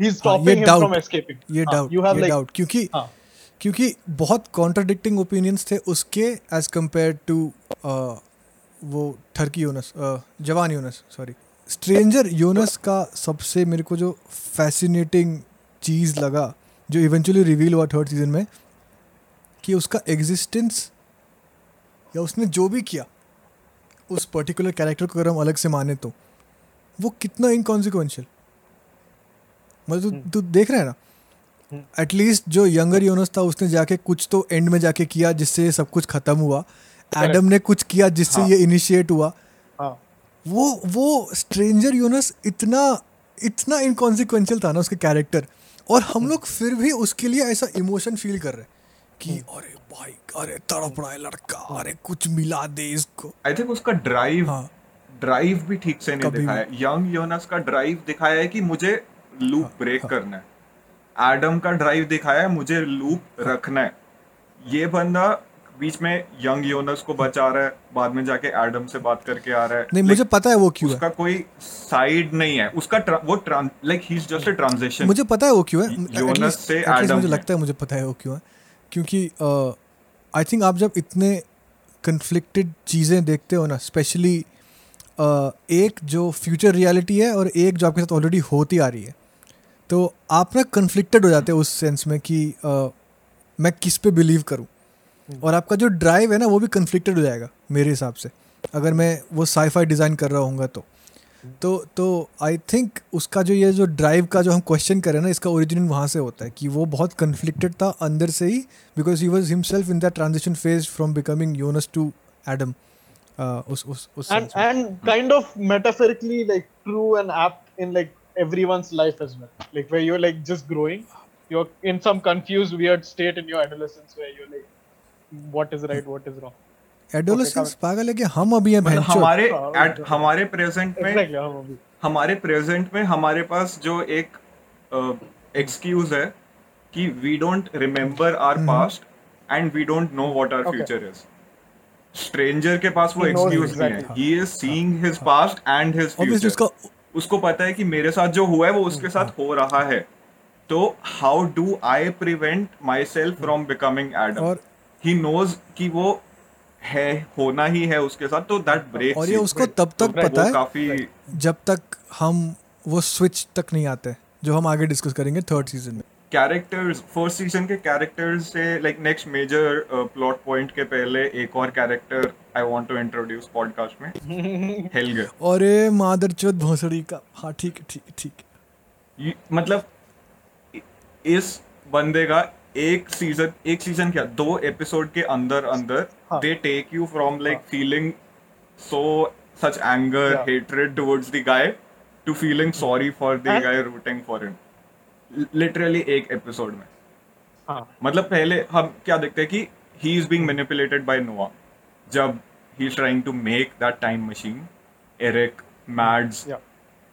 he is stopping him from escaping ये doubt you have like doubt क्योंकि क्योंकि बहुत कॉन्ट्राडिक्टिंग ओपिनियंस थे उसके एज कंपेयर टू वो ठरकी यूनस जवान यूनस सॉरी स्ट्रेंजर यूनस का सबसे मेरे को जो फैसिनेटिंग चीज़ लगा जो इवेंचुअली रिवील हुआ थर्ड सीज़न में कि उसका एग्जिस्टेंस या उसने जो भी किया उस पर्टिकुलर कैरेक्टर को अगर हम अलग से माने तो वो कितना इनकॉन्सिक्वेंशियल मतलब तू तू देख रहा है ना? एटलीस्ट जो यंगर यूनस था उसने जाके कुछ तो एंड में जाके किया जिससे सब कुछ खत्म हुआ। एडम ने कुछ किया जिससे हाँ। ये इनिशिएट हुआ। हाँ, वो वो स्ट्रेंजर यूनस इतना इतना इनकॉन्सिक्वेंशियल था ना उसके कैरेक्टर और हम लोग फिर भी उसके लिए ऐसा इमोशन फील कर रहे हैं कि अरे भाई अरे तड़प रहा है लड़का अरे कुछ मिला दे इसको। आई थिंक उसका ड्राइव हाँ। ड्राइव भी ठीक से नहीं दिखाया। यंग योनस का ड्राइव दिखाया है कि मुझे लूप हाँ, ब्रेक हाँ, करना है। एडम का ड्राइव दिखाया है मुझे लूप रखना है। ये बंदा बीच में यंग योनस को बचा रहा है बाद में जाके एडम से बात करके आ रहा है। नहीं मुझे पता है वो क्यों उसका है कोई साइड नहीं है। उसका tra- वो like he is just a transition मुझे पता है वो क्यों है। योनस से एडम मुझे लगता है मुझे पता है वो क्यों है। क्योंकि आई थिंक आप जब इतने कन्फ्लिक्टेड चीज़ें देखते हो ना स्पेशली एक जो फ्यूचर रियलिटी है और एक जो आपके साथ ऑलरेडी होती आ रही है तो आप ना कन्फ्लिक्टेड हो जाते हो उस सेंस में कि मैं किस पे बिलीव करूँ। Hmm. और आपका जो ड्राइव है ना वो भी कन्फ्लिक्टेड हो जाएगा मेरे हिसाब से। अगर मैं वो साईफाई डिज़ाइन कर रहा हूँगा तो। तो तो आई थिंक उसका जो ये जो ड्राइव का जो हम क्वेश्चन करें ना इसका ओरिजिन वहाँ से होता है कि वो बहुत कन्फ्लिक्टेड था अंदर से ही because he was himself in that transition phase from becoming Jonas to Adam उस उस what is right, what is wrong. Adolescence पागल है कि हम अभी हैं मतलब भैंचो हमारे हाँ, at हमारे प्रेजेंट में Exactly. हाँ. हमारे प्रेजेंट में हमारे पास जो एक एक्सक्यूज है कि we don't remember our past and we don't know what our future is stranger के पास वो एक्सक्यूज नहीं है। He. Is seeing his past and his future उसका उसको पता है कि मेरे साथ जो हुआ है वो उसके साथ हो रहा है। तो how do I prevent myself from becoming Adam और ही नोज़ कि वो है होना ही है उसके साथ तो दैट ब्रेक और ये उसको तब तक पता है काफ़ी जब तक हम वो स्विच तक नहीं आते जो हम आगे डिस्कस करेंगे थर्ड सीज़न में। कैरेक्टर्स फ़र्स्ट सीज़न के कैरेक्टर्स से like next major plot point के पहले एक और character I want to introduce podcast में हेल्गे और ये मादर चौथ भोसड़ी का। हाँ ठीक है ठीक है ठीक है। मतलब इस बंदे का एक सीज़न एक सीज़न क्या? दो एपिसोड के अंदर अंदर। They take you from like feeling so such anger hatred towards the guy to feeling sorry for the guy rooting for him literally एक एपिसोड में। हाँ, मतलब पहले हम क्या देखते हैं कि he is being manipulated by Noah जब he is trying to make that time machine Eric Mads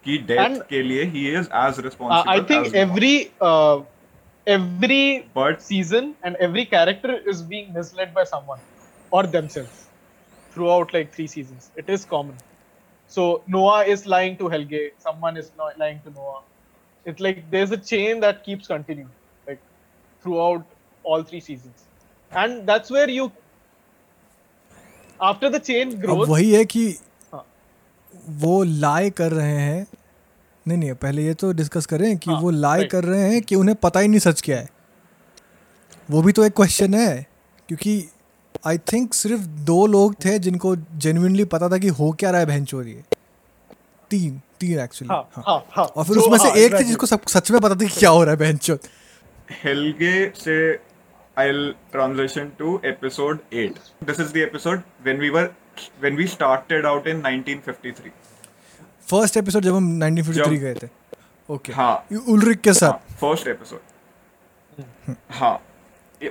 की डेथ के लिए he is as responsible think every uh, every But- season and every character is being misled by someone or themselves throughout like three seasons. It is common. So Noah is lying to Helge. Someone is not lying to Noah. It's like there's a chain that keeps continuing like throughout all three seasons, and that's where you after the chain अब grows. वही है कि हाँ. वो लाए कर रहे हैं नहीं नहीं पहले ये तो डिस्कस करें कि हाँ, वो right. कर रहे हैं कि उन्हें पता ही नहीं सच क्या है वो भी तो एक क्वेश्चन है क्योंकि आई थिंक सिर्फ़ दो लोग थे जिनको जेन्युइनली पता था कि हो क्या रहा है बहन चोरी तीन तीन एक्चुअली हाँ, हाँ, हाँ. हाँ, और फिर उसमें से हाँ, एक थे जिसको सब सच में पता था कि क्या हो रहा है बहन चोर Helge से I'll transition to episode 8. This is the episode when we were when we started out in 1953. First episode जब हम 1953 गए थे। ओके हाँ। उलरिक के साथ। हाँ फ़र्स्ट एपिसोड। हाँ।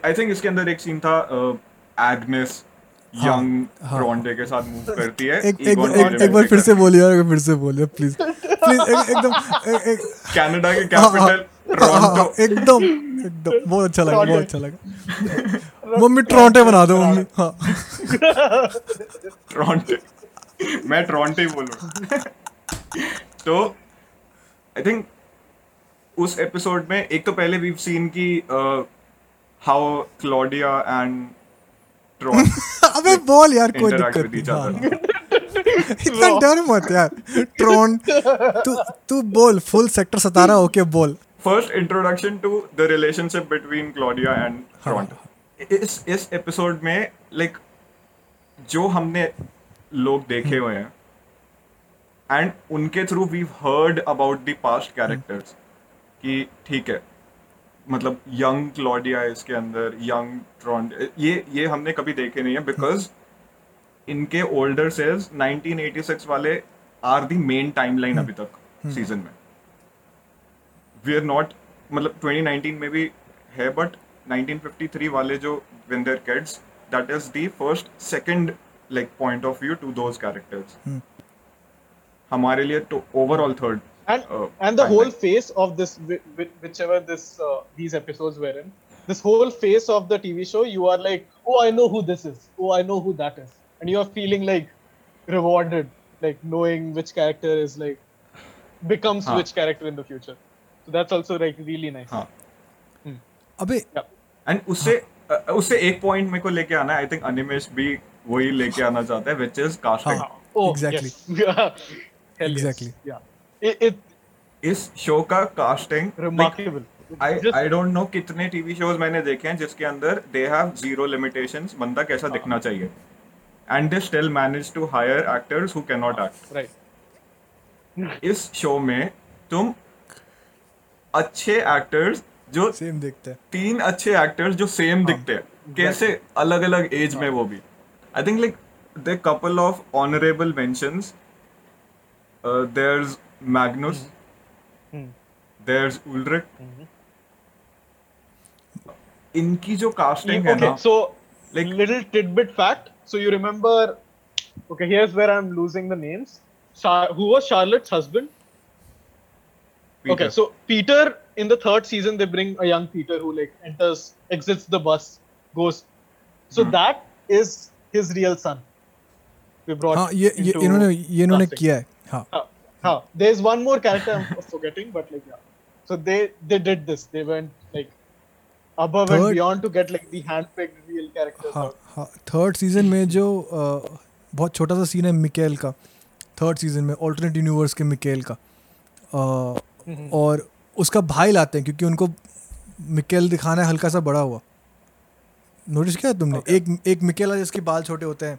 आई थिंक इसके अंदर एक सीन था एग्नेस यंग। ब्रॉन्डे के साथ मूव करती है। एक एक एक, एक बार फिर से बोलिए यार फिर से बोलिए प्लीज़ प्लीज़ एकदम एक, कनाडा के कैपिटल हाँ, हाँ, टोरंटो एकदम एकदम। बहुत अच्छा लगा बहुत अच्छा लगा। मम्मी ट्रोंटे बना दो मम्मी। हाँ। ट्रॉन्टे मैं ट्रॉन्टे ही बोलूँ। तो आई थिंक उस एपिसोड में एक तो पहले वीव सीन की हाउ क्लॉडिया एंड ट्रॉन अबे बोल यार कोई दिक्कत नहीं। इतना डर मत यार ट्रोन तू तू बोल फुल सेक्टर सतारा होके बोल। First introduction to the relationship between Claudia and Tronte इस इस एपिसोड में लाइक जो हमने लोग देखे हुए हैं एंड उनके through we heard about the past characters कि ठीक है मतलब यंग क्लॉडिया इसके अंदर यंग ट्रॉन ये ये हमने कभी देखे नहीं है बिकॉज़ इनके ओल्डर सेल्स 1986 वाले आर दी मेन टाइमलाइन अभी तक सीज़न में. वी आर नॉट मतलब 2019 में भी है बट 1953 वाले जो when they're kids that is the first second like point of view to those characters. हमारे लिए तो overall third and uh, and the whole timeline. face of this whi- whi- whichever this uh, these episodes were in this whole face of the tv show you are like oh i know who this is oh i know who that is and you are feeling like rewarded like knowing which character is like becomes हाँ. which character in the future so that's also like really nice हाँ अबे yeah एंड उससे अ, उससे एक पॉइंट मेरे को लेके आना है आई थिंक अनिमेश भी वही लेके आना चाहता है विच इज़ कास्टिंग हाँ. Oh Exactly. yes. Hell yeah. It, it इस शो का casting remarkable. I I don't know कितने टीवी शोज़ मैंने देखे हैं जिसके अंदर दे हैव ज़ीरो लिमिटेशंस बंदा कैसा दिखना चाहिए। And they still manage to hire actors who can not act right. इस शो में तुम अच्छे एक्टर्स जो सेम देखते हैं। तीन अच्छे एक्टर्स जो सेम दिखते हैं। कैसे अलग अलग एज में वो भी। I think like the couple of honorable mentions there's Magnus Hmm. There's Ulrich इनकी जो कास्टिंग है okay ना so like- little tidbit fact so you remember okay here's where i'm losing the names Char- who was charlotte's husband okay so peter in the third season they bring a young peter who like enters exits the bus goes so Hmm. that is his real son we brought हाँ ये ये into इन्होंने ये इन्होंने. किया है हाँ हाँ, हाँ, there's one more character I'm forgetting, but like yeah. So they they did this. They went like above third, and beyond to get like the handpicked real characters. हाँ. हाँ थर्ड सीज़न में जो अ, बहुत छोटा सा सीन है मिकेल का थर्ड सीज़न में ऑल्टरनेट यूनिवर्स के मिकेल का अ, और उसका भाई लाते हैं क्योंकि उनको मिकेल दिखाना है हल्का सा बड़ा हुआ नोटिस किया तुमने okay. एक एक मिकेल है जिसके बाल छोटे होते हैं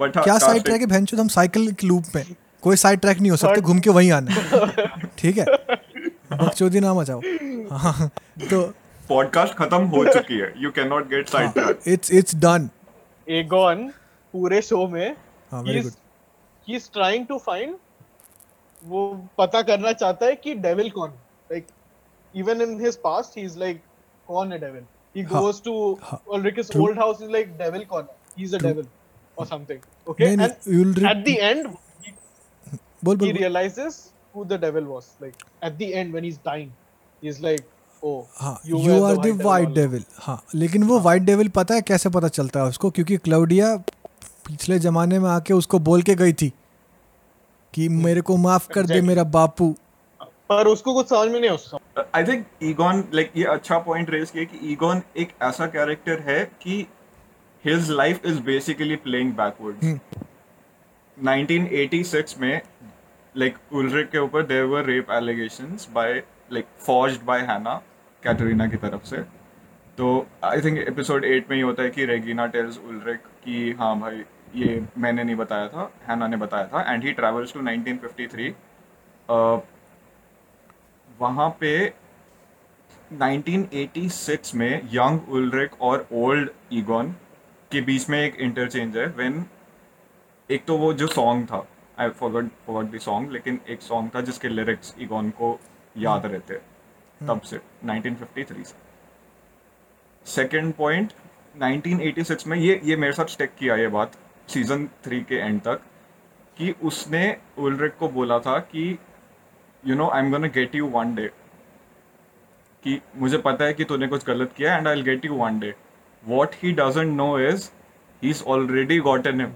बट क्या साइड ट्रैक है भैंचो हम साइकिल के लूप में कोई साइड ट्रैक नहीं हो सकते घूम के वहीं आना ठीक है? बकचोदी ना मचाओ। हाँ तो पॉडकास्ट खत्म हो चुकी है। You can not get side track it's it's done Aegon पूरे शो में हाँ very he's good he's trying to find वो पता करना चाहता है कि डेविल कौन like even in his past he is like कौन है डेविल ही हाँ, गोस टू हाँ, Ulrich's true. old house is like devil कौन है? He is a True. Devil or something okay? नहीं, and at the end he, बोल बोल he realizes who the devil was. Like at the end when he's dying he's like oh हाँ you you are the white white devil. Devil हाँ लेकिन वो वाइट डेविल पता है कैसे पता चलता है उसको? क्योंकि क्लाउडिया पिछले जमाने में आके उसको बोल के गई थी कि मेरे को माफ़ कर दे मेरा बापू। पर उसको कुछ समझ में नहीं उसका आई थिंक ईगॉन लाइक ये अच्छा पॉइंट रेज किया कि ईगॉन एक ऐसा कैरेक्टर है कि his life is basically playing backwards 1986 में लाइक उल्रिक के ऊपर there were rape allegations by like forged by Hannah Katharina की तरफ़ से. तो आई थिंक एपिसोड एट में ही होता है कि रेगिना टेल्स उल्रिक कि हाँ भाई ये मैंने नहीं बताया था हैना ने बताया था. And he travels to 1953 uh, वहाँ पे 1986 में यंग उल्रिक और ओल्ड ईगॉन के बीच में एक इंटरचेंज है व्हेन एक तो वो जो सॉन्ग था I forgot forgot the song लेकिन एक सॉन्ग था जिसके लिरिक्स इगोन को याद रहते तब से 1953 से। सेकेंड पॉइंट 1986 में ये ये मेरे साथ स्टेक किया ये बात सीज़न थ्री के एंड तक कि उसने उलरिक को बोला था कि you know I am gonna get you one day कि मुझे पता है कि तूने कुछ गलत किया and I will get you one day what he doesn't know is he is already got an him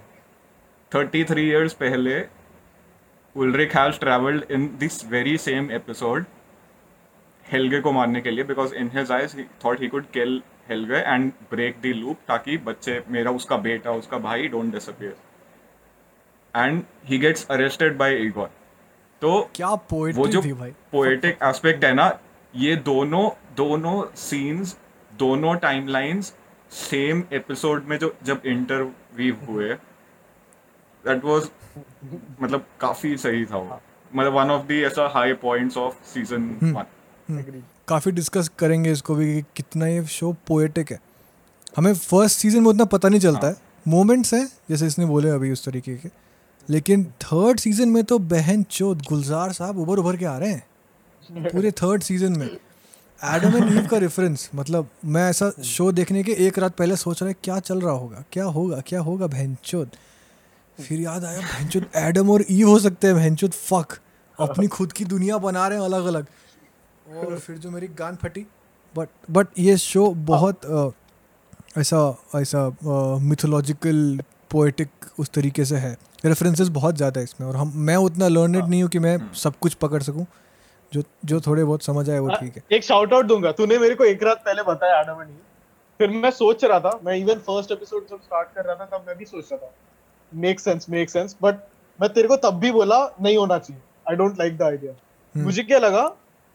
thirty three years पहले Ulrich has travelled in this very same episode Helge को मारने के लिए because in his eyes thought he could kill Helge and break the loop ताकि बच्चे मेरा उसका बेटा उसका भाई don't disappear and he gets arrested by Egon तो क्या वो जो पोएटिक एस्पेक्ट है ना ये दोनों दोनों सीन्स दोनों टाइमलाइंस सेम एपिसोड में जो जब इंटरवीव हुए दैट वाज मतलब काफ़ी सही था वो। मतलब वन ऑफ़ द ऐसा high points of season one काफ़ी डिस्कस करेंगे इसको भी कि कितना ये शो पोएटिक है। हमें फ़र्स्ट सीज़न में उतना पता नहीं चलता है। मोमेंट्स हैं जैसे इसने बोले अभी उस तरीके के। लेकिन थर्ड सीज़न में तो बहन चोद गुलजार साहब उभर उभर के आ रहे हैं। पूरे थर्ड सीज़न में। एडम एंड ईव का रेफरेंस मतलब मैं ऐसा शो देखने के एक रात पहले सोच रहा है क्या चल रहा होगा क्या होगा क्या होगा बहन फिर याद आया बहन चोद एडम और ईव हो सकते हैं बहन चोद फक अपनी खुद की दुनिया बना रहे हैं अलग अलग और फिर जो मेरी गान फटी बट बट ये शो बहुत अ, ऐसा ऐसा मिथोलॉजिकल पोएटिक उस तरीके से है। रेफरेंसेस बहुत ज़्यादा है इसमें और हम मैं उतना लर्नेड नहीं हूँ कि मैं सब कुछ पकड़ सकूँ। जो जो थोड़े बहुत समझ आए वो ठीक है। एक शाउट आउट दूँगा। तूने मेरे को एक रात पहले बताया एडम एंड ईव फिर मैं सोच रहा था मैं इवन फ़र्स्ट एपिसोड जब स्टार्ट कर रहा था तब मैं भी सोच रहा था। Make sense make sense but मैं तेरे को तब भी बोला नहीं होना चाहिए। I don't like the idea hmm. मुझे क्या लगा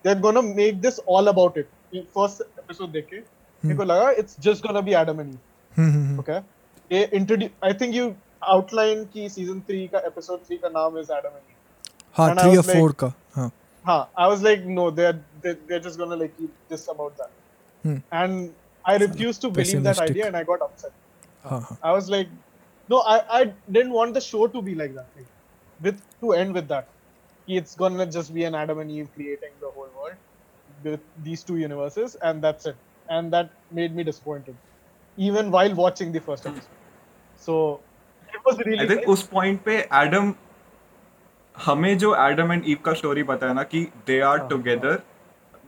they are gonna make this all about it first episode देख के मेरे को लगा it's just gonna be Adam and Eve hmm, hmm, hmm. Okay ये introduce I think you outline की सीज़न 3 का एपिसोड 3 का नाम इज़ एडम एंड ईव हाँ And I थ्री या was like- फोर का हाँ। Huh, I was like, no, they're they, they're just gonna like keep this about that. Hmm. And I refused to believe that pessimistic. idea, and I got upset. हाँ हाँ I was like, no, I, I didn't want the show to be like that. Like, with to end with that, it's gonna just be an Adam and Eve creating the whole world with these two universes, and that's it. And that made me disappointed, even while watching the first episode. So it was really. I think उस पॉइंट पे एडम हमें जो एडम एंड ईव का स्टोरी पता है ना कि they are together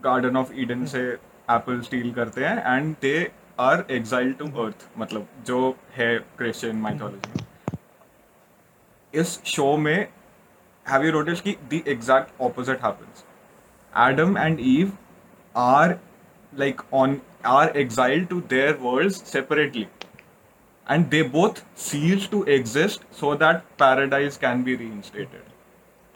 garden of Eden से एप्पल स्टील करते हैं and they are exile to earth मतलब जो है क्रिश्चियन माइथोलॉजी इस शो में हैव यू नोटिस कि the exact opposite happens Adam and Eve are like on are exiled to their worlds separately and they both cease to exist so that paradise can be reinstated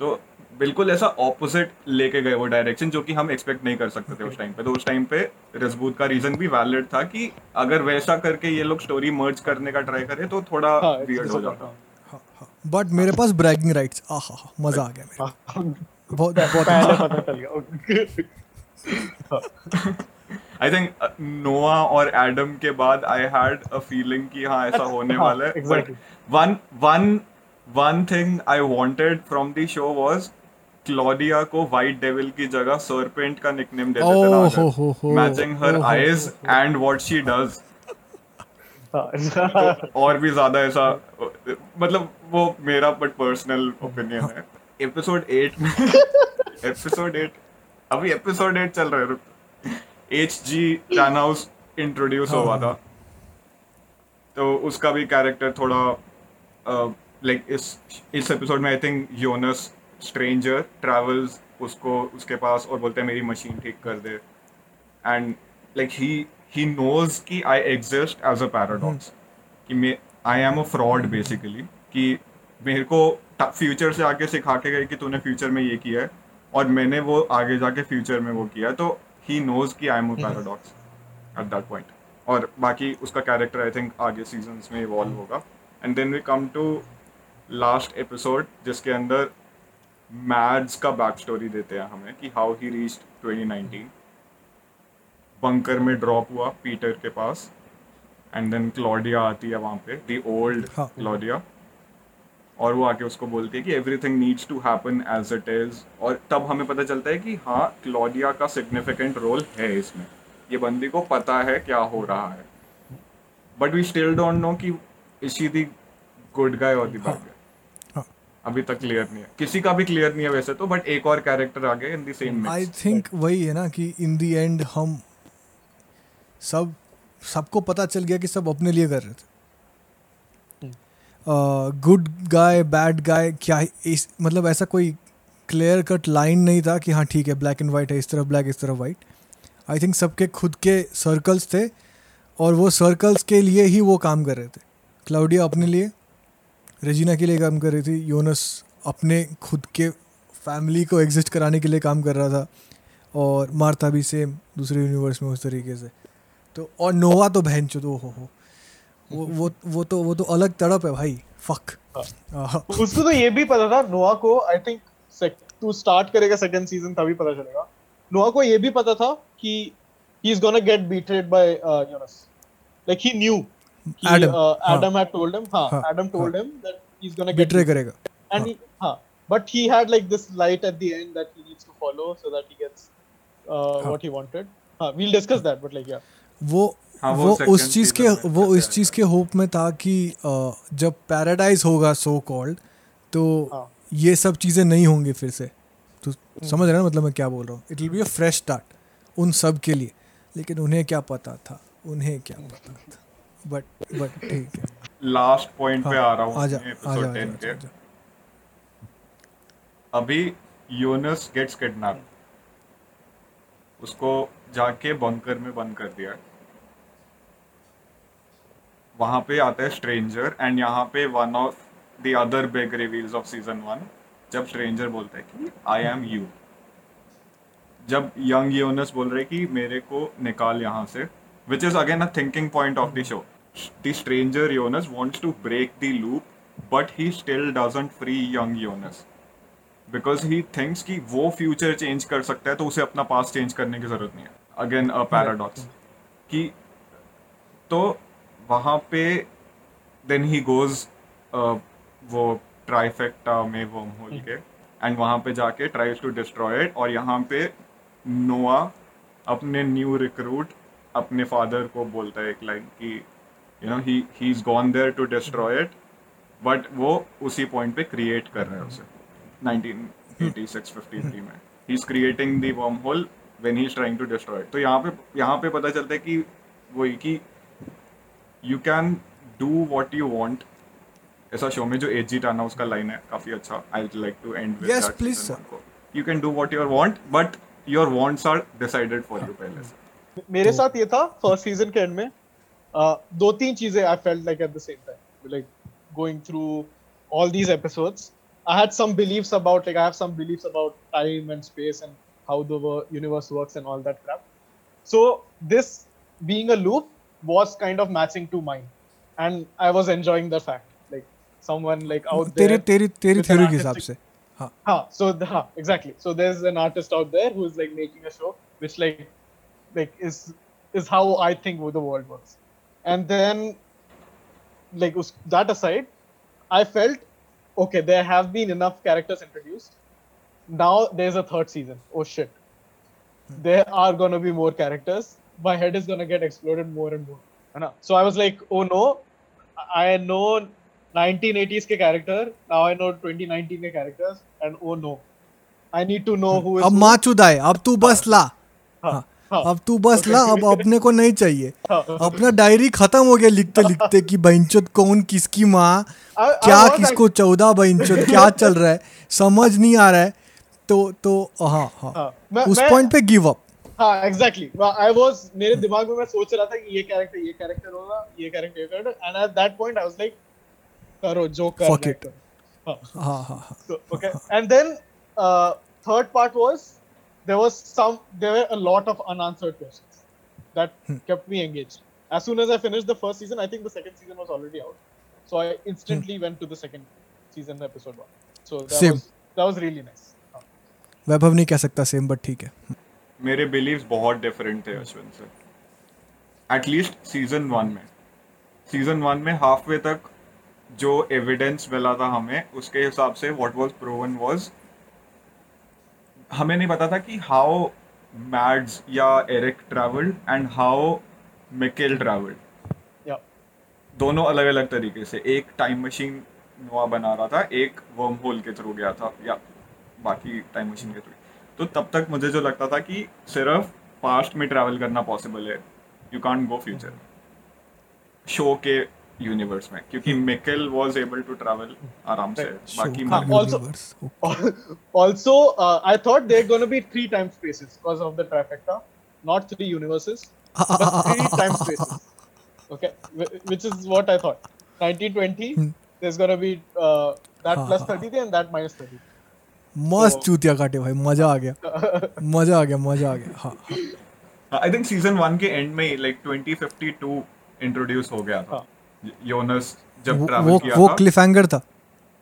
तो बिल्कुल ऐसा ऑपोजिट लेके गए वो डायरेक्शन जो कि हम एक्सपेक्ट नहीं कर सकते थे उस टाइम पे। तो उस टाइम पे रजबूत का रीजन भी वैलिड था कि अगर वैसा करके ये लोग स्टोरी मर्ज करने का ट्राई करे तो थोड़ा हाँ, वियर्ड हो जाता। हाँ हाँ। बट मेरे पास ब्रैगिंग राइट्स आ हा हा मज़ा आ गया मेरे हाँ, बहुत बहुत पता चल गया. आई थिंक नोआ और एडम के बाद आई हैड अ फीलिंग कि हाँ ऐसा होने हाँ, वाला है। But. One one one thing I wanted from the show was Claudia को वाइट डेविल की जगह सरपेंट का निकनेम दे देते ना matching her eyes and what she does. और भी ज़्यादा ऐसा मतलब वो मेरा बट पर्सनल ओपिनियन है। एपिसोड एट में एपिसोड एट अभी एपिसोड एट चल रहा है एच जी टानहाउस इंट्रोड्यूस हाँ, हुआ हाँ. था। तो उसका भी कैरेक्टर थोड़ा लाइक इस इस एपिसोड में I think Jonas stranger travels उसको उसके पास और बोलते हैं मेरी मशीन ठीक कर दे. And like he he knows कि I exist as a paradox कि मैं I am a fraud basically कि मेरे को फ्यूचर से आके सिखा के गए कि तूने फ्यूचर में ये किया है और मैंने वो आगे जाके फ्यूचर में वो किया तो ही नोज़ कि I am a paradox at that point और बाकी उसका कैरेक्टर आई थिंक आगे सीज़न में इवॉल्व होगा. And then we come to last episode जिसके अंदर मैड्स का बैक स्टोरी देते हैं हमें कि हाउ ही रीच्ड 2019 बंकर में ड्रॉप हुआ पीटर के पास एंड देन क्लॉडिया आती है वहाँ पे दी ओल्ड। क्लॉडिया और वो आके उसको बोलती है कि everything needs to happen as it is और तब हमें पता चलता है कि हाँ क्लॉडिया का सिग्निफिकेंट रोल है इसमें। ये बंदी को पता है क्या हो रहा है। But we still don't know कि is she the good guy और दी बैड। अभी तक क्लियर नहीं है। किसी का भी क्लियर नहीं है वैसे तो बट एक और कैरेक्टर आ गया in the same I think वही है ना कि इन दी एंड हम सब सबको पता चल गया कि सब अपने लिए कर रहे थे। गुड गाय बैड गाय क्या इस मतलब ऐसा कोई क्लियर कट लाइन नहीं था कि हाँ ठीक है ब्लैक एंड वाइट है इस तरफ़ ब्लैक इस तरफ़ वाइट आई थिंक सबके खुद के सर्कल्स थे और वो सर्कल्स के लिए ही वो काम कर रहे थे। क्लाउडिया अपने लिए रेजिना के लिए काम कर रही थी योनस अपने खुद के फैमिली को एग्जिस्ट कराने के लिए काम कर रहा था और मार्था भी सेम दूसरे यूनिवर्स में उस तरीके से। तो और नोवा तो बहन चो हो हो। वो वो वो तो वो तो अलग तड़प है भाई फक उसको तो ये भी पता था नोआ को आई थिंक तू स्टार्ट करेगा सेकंड सीज़न तभी पता चलेगा। नोआ को ये भी पता था कि he is gonna get beated by Jonas like he new Adam। Adam had told him हाँ Adam told him that he is gonna get betray करेगा and he, huh, but he had like this light at the end that he needs to follow so that he gets uh, what he wanted. Huh, we'll discuss that, but like yeah, वो वो उस चीज़ के वो इस चीज़ के होप में था कि जब पैराडाइज होगा सो कॉल्ड तो हाँ। ये सब चीज़ें नहीं होंगी फिर से। तो समझ रहे ना मतलब मैं क्या बोल रहा हूँ? It will be a fresh start उन सब के लिए। लेकिन उन्हें क्या पता था? उन्हें क्या पता था? बट बट ठीक है। लास्ट पॉइंट पे हाँ, आ रहा हूँ एपिसोड आजा, 10 के। आजा, आजा। अभी यूनस गेट्स किडनैप उसको जाके बंकर में बंद कर दिया। वहाँ पे आता है स्ट्रेंजर एंड यहाँ पे one of the other big reveals of season one जब स्ट्रेंजर बोलता है कि आई एम यू जब यंग यूनस बोल रहे कि मेरे को निकाल यहाँ से which is again a thinking point of the show the stranger Jonas wants to break the loop but he still doesn't free young Jonas because he thinks कि वो फ्यूचर चेंज कर सकता है तो उसे अपना पास चेंज करने की ज़रूरत नहीं है। अगेन अ पैराडॉक्स कि तो वहाँ पे देन ही गोज वो ट्राइफेक्टा में वो होल के एंड वहाँ पे जाके ट्राइज टू डिस्ट्रॉय इट और यहाँ पे नोआ अपने न्यू रिक्रूट अपने फादर को बोलता है एक लाइन कि you know he he is gone there to destroy it but वो उसी पॉइंट पे क्रिएट कर रहे हैं उसे। 1986 53 में। He is creating the wormhole when he is trying to destroy it तो यहाँ पे यहाँ पे पता चलता है कि वही कि you can do what you want ऐसा शो में जो एच जी टाना उसका लाइन है काफ़ी अच्छा। I like to and please, you can do what you want but your wants are decided for you पहले से। मेरे साथ ये था फ़र्स्ट सीज़न के एंड में। दो तीन चीजें I felt like at the same time like going through all these episodes i had some beliefs about like i have some beliefs about time and space and how the wo- universe works and all that crap so this being a loop was kind of matching to mine and i was enjoying the fact like someone like out तेरे there तेरी तेरी with an थ्योरी के हिसाब artistic- से हाँ Huh, so the, huh, exactly. So there's an artist out there who's like making a show which like like is is how I think the world works. And then like us- that aside, I felt okay, there have been enough characters introduced. Now there's a third season. Oh shit. There are gonna be more characters. My head is gonna get exploded more and more. है ना? So I was like, oh no, I know 1980s के character. Now I know 2019 के characters, and oh no, I need to know who is. अब who. माँ चुदाए अब तू बस ला हाँ, हाँ, हाँ, अब तू बस ला अब अपने को नहीं चाहिए। हाँ. अपना डायरी खत्म हो गया लिखते लिखते कि बहनचोद कौन किसकी माँ क्या किसको चौदह बहनचोद क्या चल रहा है समझ नहीं आ रहा है। तो तो हाँ हाँ। हाँ, उस पॉइंट पे गिव अप हाँ एग्जैक्टली आई वाज मेरे दिमाग में मैं सोच रहा था कि ये कैरेक्टर ये कैरेक्टर होगा ये कैरेक्टर ये character and at that point I was like करो जो करना है। हाँ। हाँ हाँ हाँ। Then uh, third part was there was some there were a lot of unanswered questions that hmm. kept me engaged as soon as i finished the first season i think the second season was already out so i instantly hmm. went to the second season episode one so that Same. was that was really nice हाँ. वैभव नहीं कह सकता सेम बट ठीक है मेरे बिलीव्स बहुत डिफरेंट थे अश्विन से एटलीस्ट सीज़न वन में सीज़न वन में हाफ़ वे तक जो एविडेंस मिला था हमें उसके हिसाब से व्हाट वाज प्रूवन वाज हमें नहीं पता था कि हाउ मैड्स या Eric travelled and how Mikkel travelled दोनों अलग अलग तरीके से एक टाइम मशीन नोआ बना रहा था एक वर्म होल के थ्रू गया था या बाकी टाइम मशीन के थ्रू तो तब तक मुझे जो लगता था कि सिर्फ़ पास्ट में ट्रैवल करना पॉसिबल है. You can't go future show के यूनिवर्स में क्योंकि Mikkel was able to travel आराम से. बाकी हाँ, मैं- also- Universe. also, uh, I thought they're going to be three time spaces because of the trifecta, not three universes, but three time spaces. Okay, wh- which is what I thought. 1920, there's going to be uh, that plus 30 and that minus 30. मस्त तो- चूतिया काटे भाई मज़ा आ गया मज़ा आ गया मज़ा आ गया हाँ हाँ आई थिंक सीज़न वन के एंड में लाइक 2052 इंट्रोड्यूस हो गया था योनस जब वो ट्रैवल वो, किया वो था। क्लिफ एंगर था।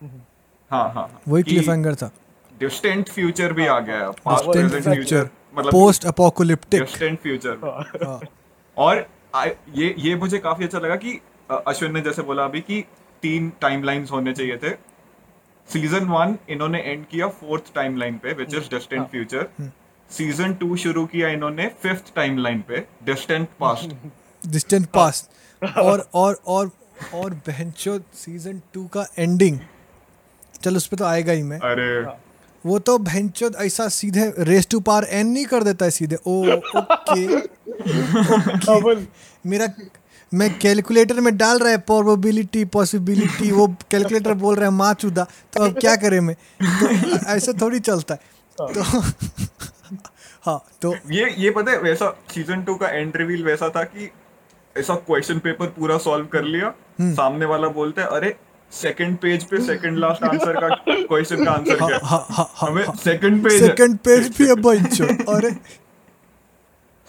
हाँ हाँ हाँ, वही कि क्लिफ एंगर था डिस्टेंट फ्यूचर भी आ गया है। पास्ट Distant प्रेजेंट फ्यूचर मतलब पोस्ट अपोकोलिप्टिक डिस्टेंट फ्यूचर हाँ। और I- ये ये मुझे काफ़ी अच्छा लगा कि अश्विन ने जैसे बोला अभी कि तीन टाइमलाइंस होने चाहिए थे। सीज़न वन इन्होंने एंड किया फोर्थ टाइमलाइन पे which is distant future season two शुरू किया इन्होंने फिफ्थ टाइमलाइन पे डिस्टेंट पास्ट डिस्टेंट पास्ट और और और और बहनचो सीज़न टू का एंडिंग चल उस पे तो आएगा ही मैं। अरे। वो तो बहनचोद ऐसा सीधे रेस टू पार एन नहीं कर देता है सीधे। Oh okay. मेरा मैं कैलकुलेटर में डाल रहा है प्रोबेबिलिटी पॉसिबिलिटी वो कैलकुलेटर बोल रहा है माँ चुदा तो अब क्या करें मैं? तो ऐसे थोड़ी चलता है। तो हाँ तो ये ये पता है वैसा सीज़न टू का एंड रिवील वैसा था कि ऐसा क्वेश्चन पेपर पूरा सॉल्व कर लिया। सामने वाला बोलता है अरे सेकंड पेज पे सेकंड लास्ट आंसर का क्वेश्चन का आंसर क्या? है? हाँ हाँ हाँ। हमें सेकंड पेज सेकंड पेज भी है बंचो अरे।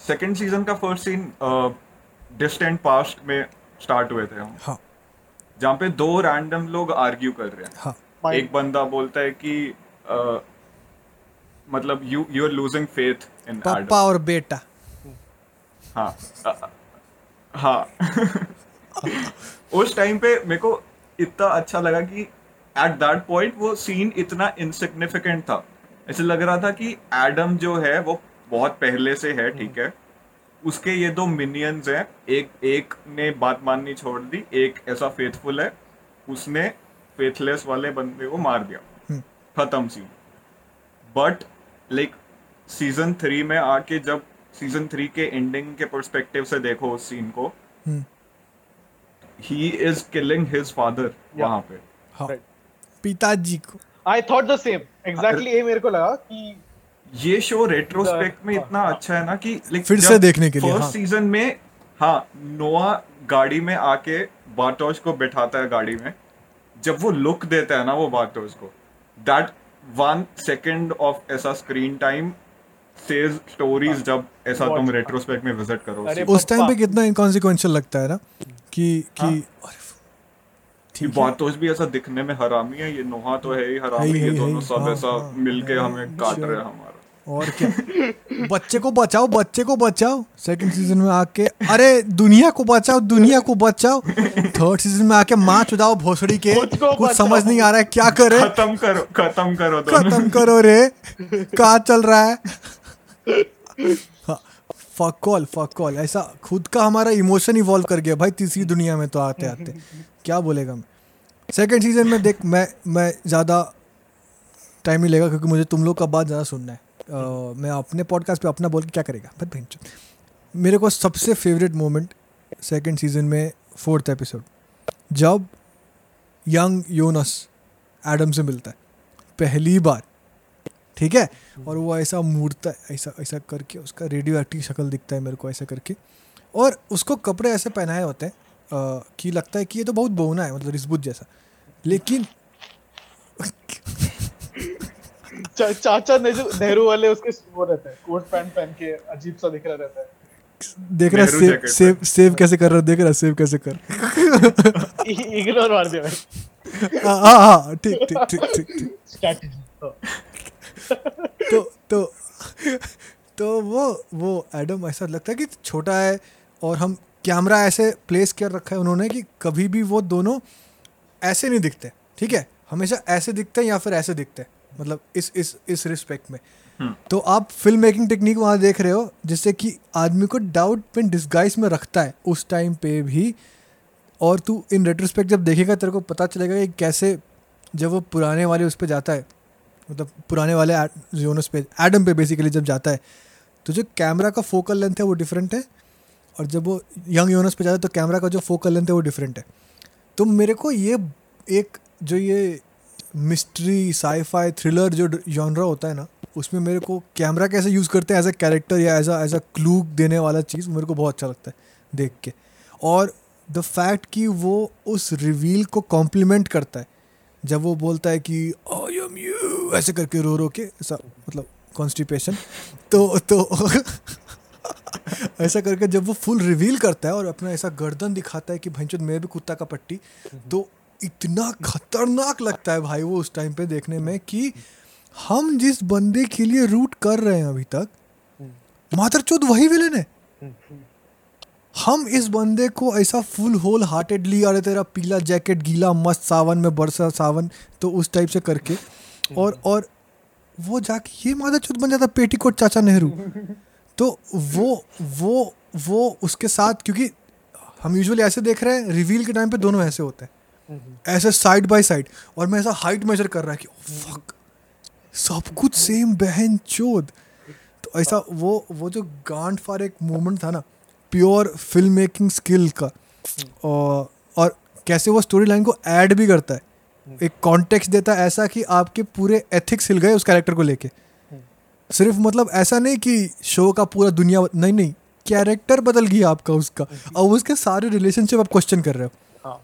सेकंड सीज़न का फ़र्स्ट सीन डिस्टेंट पास्ट में स्टार्ट हुए थे हम। हाँ। जहाँ पे दो रैंडम लोग आर्ग्यू कर रहे हैं। हाँ। एक बंदा बोलता है कि मतलब you you are losing faith in पापा और बेटा। हाँ। हाँ। उस टाइम पे मेरे को इतना अच्छा लगा कि एट दैट पॉइंट वो सीन इतना इनसिग्निफिकेंट था। ऐसे लग रहा था कि एडम जो है वो बहुत पहले से है ठीक है। उसके ये दो मिनियंस हैं एक एक ने बात माननी छोड़ दी एक ऐसा फेथफुल है उसने फेथलेस वाले बंदे को मार दिया। खत्म scene but like season three में आके जब सीज़न थ्री के एंडिंग के पर्सपेक्टिव से देखो उस सीन को हम्म। He is killing his father वहाँ पे हाँ Right. पिताजी को I thought the same. Exactly ये मेरे को लगा कि ये शो रेट्रोस्पेक्ट में हाँ, इतना अच्छा है ना कि like, फिर से देखने के लिए, फ़र्स्ट हाँ। सीज़न में हाँ नोआ गाड़ी में आके बाटोश को बैठाता है गाड़ी में जब वो लुक देता है ना वो बाटोश को दैट वन सेकंड ऑफ़ ऐसा स्क्रीन टाइम सेज स्टोरीज जब ऐसा तुम रेट्रोस्पेक्ट में विज़िट करो अरे उस टाइम पे कितना इनकॉन्सिक्वेंशियल लगता है ना कि कि हाँ। कि भी ऐसा दिखने में हरामी है ये नोहा तो है ही हरामी है ये दोनों सब हाँ, ऐसा हाँ, मिलके हमें काट रहे हैं हमारा। और क्या? बच्चे को बचाओ बच्चे को बचाओ। सेकंड सीज़न में आके अरे दुनिया को बचाओ दुनिया को बचाओ। थर्ड सीज़न में आके माँ चुदाओ भोसड़ी के। कुछ समझ नहीं आ रहा है क्या करे। खत्म करो खत्म करो खत्म करो रे। कहा चल रहा है? फक कॉल फक कॉल ऐसा खुद का हमारा इमोशन इवॉल्व कर गया भाई तीसरी दुनिया में तो आते आते। क्या बोलेगा मैं? सेकेंड सीज़न में देख मैं मैं ज़्यादा टाइम नहीं लेगा क्योंकि मुझे तुम लोग का बात ज़्यादा सुनना है। अ, मैं अपने पॉडकास्ट पे अपना बोल के क्या करेगा? बट बहन मेरे को सबसे फेवरेट मोमेंट सेकेंड सीज़न में फोर्थ एपिसोड जब यंग योनस एडम से मिलता है पहली बार। ठीक है? और वो ऐसा मूड़ता है ऐसा ऐसा करके उसका रेडियो एक्टिव शक्ल दिखता है मेरे को ऐसा करके। और उसको कपड़े ऐसे पहनाए होते हैं कि लगता है कि ये तो बहुत बोना है मतलब रिस्बुत जैसा। लेकिन चा, चाचा नेहरू वाले उसके वो रहते हैं कोट पैंट पहन के अजीब सा दिख रहा रहता है। देख रहा सेव सेव सेव कैसे कर रहा देख रहा सेव कैसे कर इग्नोर मार दिया। भाई हाँ हाँ हाँ ठीक ठीक ठीक ठीक ठीक। स्ट्रैटेजी तो तो तो वो वो एडम ऐसा लगता है कि छोटा है और हम कैमरा ऐसे प्लेस कर रखा है उन्होंने कि कभी भी वो दोनों ऐसे नहीं दिखते ठीक है? हमेशा ऐसे दिखते हैं या फिर ऐसे दिखते हैं मतलब इस इस इस रिस्पेक्ट में। तो आप फ़िल्म मेकिंग टेक्निक वहाँ देख रहे हो जिससे कि आदमी को डाउट में डिस्गाइज में रखता है उस टाइम पे भी। और तू इन रेट्रोस्पेक्ट जब देखेगा तेरे को पता चलेगा कि कैसे जब वो पुराने वाले उस पर जाता है मतलब पुराने वाले जोनस पे एडम पे बेसिकली जब जाता है तो जो कैमरा का फोकल लेंथ है वो डिफरेंट है, और जब वो यंग यूनस पे जाता है तो कैमरा का जो फोकल लेंथ है वो डिफरेंट है। तो मेरे को ये एक जो ये मिस्ट्री साईफाई थ्रिलर जो जॉनरा होता है ना, उसमें मेरे को कैमरा कैसे यूज़ करते हैं एज अ कैरेक्टर या as a as a clue देने वाला चीज़ मेरे को बहुत अच्छा लगता है देख के। और द फैक्ट कि वो उस रिवील को कॉम्प्लीमेंट करता है, जब वो बोलता है कि आई एम यू ऐसे करके रो रो के ऐसा मतलब कॉन्स्टिपेशन तो तो ऐसा करके जब वो फुल रिवील करता है और अपना ऐसा गर्दन दिखाता है कि भाई मेरे भी कुत्ता का पट्टी तो इतना खतरनाक लगता है भाई वो उस टाइम पे देखने में कि हम जिस बंदे के लिए रूट कर रहे हैं अभी तक मातर चौथ वही विलन है। हम इस बंदे को ऐसा फुल होल हार्टेडली अरे तेरा पीला जैकेट गीला मस्त सावन में बरसा सावन तो उस टाइप से करके और और वो जाके ये मादा चौथ बन जाता पेटी पेटीकोट चाचा नेहरू। तो वो वो वो उसके साथ क्योंकि हम यूजुअली ऐसे देख रहे हैं रिवील के टाइम पे दोनों ऐसे होते हैं। ऐसे साइड बाय साइड और मैं ऐसा हाइट मेजर कर रहा है कि फक सब कुछ सेम बहन चोद तो ऐसा वो वो जो गांड फार एक मोमेंट था ना प्योर फ़िल्म मेकिंग स्किल का और, और कैसे वो स्टोरी लाइन को ऐड भी करता है। एक कॉन्टेक्स्ट देता है ऐसा कि आपके पूरे एथिक्स हिल गए उस कैरेक्टर को लेके। सिर्फ़ मतलब ऐसा नहीं कि शो का पूरा दुनिया नहीं नहीं कैरेक्टर बदल गया आपका उसका। और उसके सारे रिलेशनशिप आप क्वेश्चन कर रहे हो। हाँ।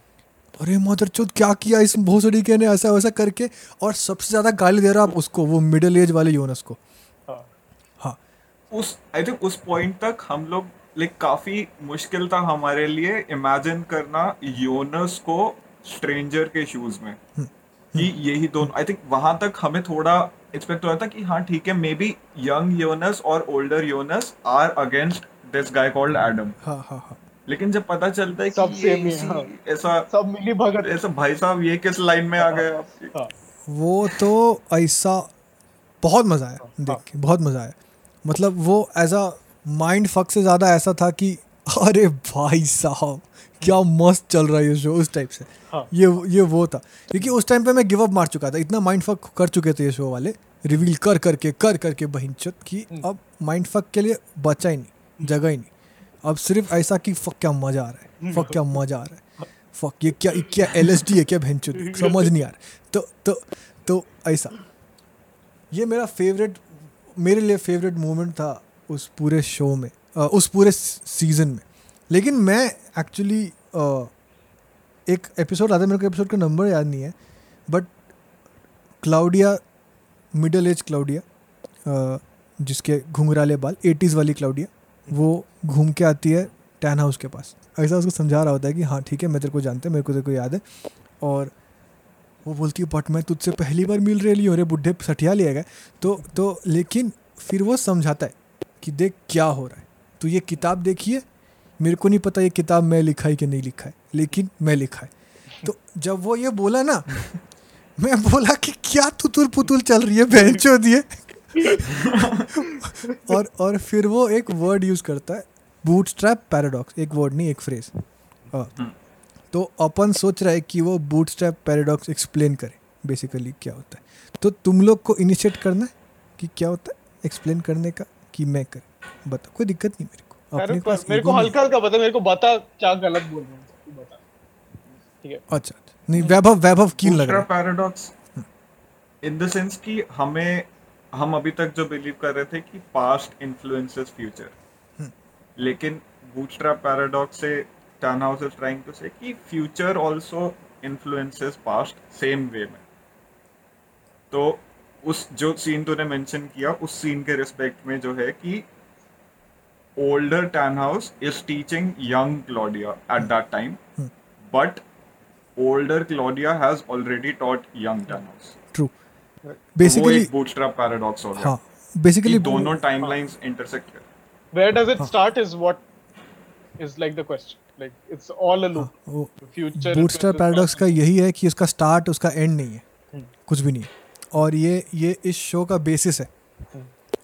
अरे मदर चौथ क्या किया इस भोसड़ी ने ऐसा वैसा करके? और सबसे ज़्यादा गाली दे रहा आप उसको वो मिडिल एज वाले यूनस को। हाँ। हाँ। उस आई थिंक उस पॉइंट तक हम लोग लाइक काफ़ी मुश्किल था हमारे लिए इमेजिन करना योनस को स्ट्रेंजर के शूज़ में। हम्म, कि यही दोनों आई थिंक वहाँ तक हमें थोड़ा एक्सपेक्ट हो रहा था कि हाँ ठीक है मे बी यंग योनस और older Jonas are against this guy called Adam हाँ हाँ हाँ। लेकिन जब पता चलता है सब कि ये इसी- हाँ। ऐसा सब मिली भगत। ऐसा भाई साहब ये किस लाइन में आ गए? हाँ, वो तो ऐसा बहुत मज़ा आया देख के बहुत मज़ा आया। मतलब वो एज अ माइंड फक से ज़्यादा ऐसा था कि अरे भाई साहब क्या मस्त चल रहा है ये शो उस टाइप से। हाँ। ये ये वो था। क्योंकि उस टाइम पे मैं गिव अप मार चुका था। इतना माइंड फक कर चुके थे ये शो वाले। रिवील कर करके कर करके बहिंचत कि अब माइंड फक के लिए बचा ही नहीं जगह ही नहीं। अब सिर्फ़ ऐसा कि फक क्या मज़ा आ रहा है फक क्या मज़ा आ रहा है। फक ये क्या क्या एल है क्या भैंचुद समझ नहीं आ रहा। तो तो तो ऐसा। ये मेरा फेवरेट मेरे लिए फेवरेट मोमेंट था उस पूरे शो में उस पूरे सीज़न में। लेकिन मैं एक्चुअली एक एपिसोड आता है, मेरे को एपिसोड का नंबर याद नहीं है but Claudia middle age Claudia जिसके घुंघराले बाल एटीज़ वाली क्लाउडिया वो घूम के आती है टैन हाउस के पास। ऐसा उसको समझा रहा होता है कि हाँ ठीक है, मैं तेरे को जानते हैं, मेरे को तेरे को याद है। और वो बोलती है बट मैं तुझसे पहली बार मिल रही हूँ, अरे बुढ़े सठिया लिया गया तो तो लेकिन फिर वो समझाता है कि देख क्या हो रहा है। तो ये किताब देखिए मेरे को नहीं पता ये किताब मैं लिखा है कि नहीं लिखा है लेकिन मैं लिखा है तो जब वो ये बोला ना मैं बोला कि क्या तुतुल पुतुल चल रही है बहन दिए और और फिर वो एक वर्ड यूज़ करता है बूट स्ट्रैप पैराडॉक्स एक वर्ड नहीं एक फ्रेज तो अपन सोच रहा है कि वो बूट स्ट्रैप पैराडॉक्स एक्सप्लेन करे बेसिकली क्या होता है। तो तुम लोग को इनिशिएट करना है कि क्या होता है एक्सप्लेन करने का कि मैं कर। बता कोई दिक्कत नहीं मेरे अपने पास मेरे को हल्का हल्का पता मेरे को बता क्या गलत बोल रहा हूँ बता। ठीक है। अच्छा अच्छा। नहीं वैभव वैभव कीन लग रहा है? पैराडॉक्स इन द सेंस कि हमें हम अभी तक जो बिलीव कर रहे थे कि पास्ट इन्फ्लुएंसेस फ्यूचर लेकिन बूटस्ट्रैप पैराडॉक्स से Tannhaus is trying to say कि future also influences past same way में। तो उस जो सीन तूने मेंशन किया उस सीन के रिस्पेक्ट में जो है कि older Tannhaus is teaching young Claudia at that time, but older Claudia has already taught young Tannhaus. वो बेसिकली एक bootstrap paradox हो गया हाँ बेसिकली दोनों टाइमलाइंस इंटरसेक्ट कर where does it start is what is like the question. Like it's all a loop. The future. Bootstrap paradox का यही है कि उसका स्टार्ट उसका एंड नहीं है हम्म। कुछ भी नहीं है और ये ये इस शो का बेसिस है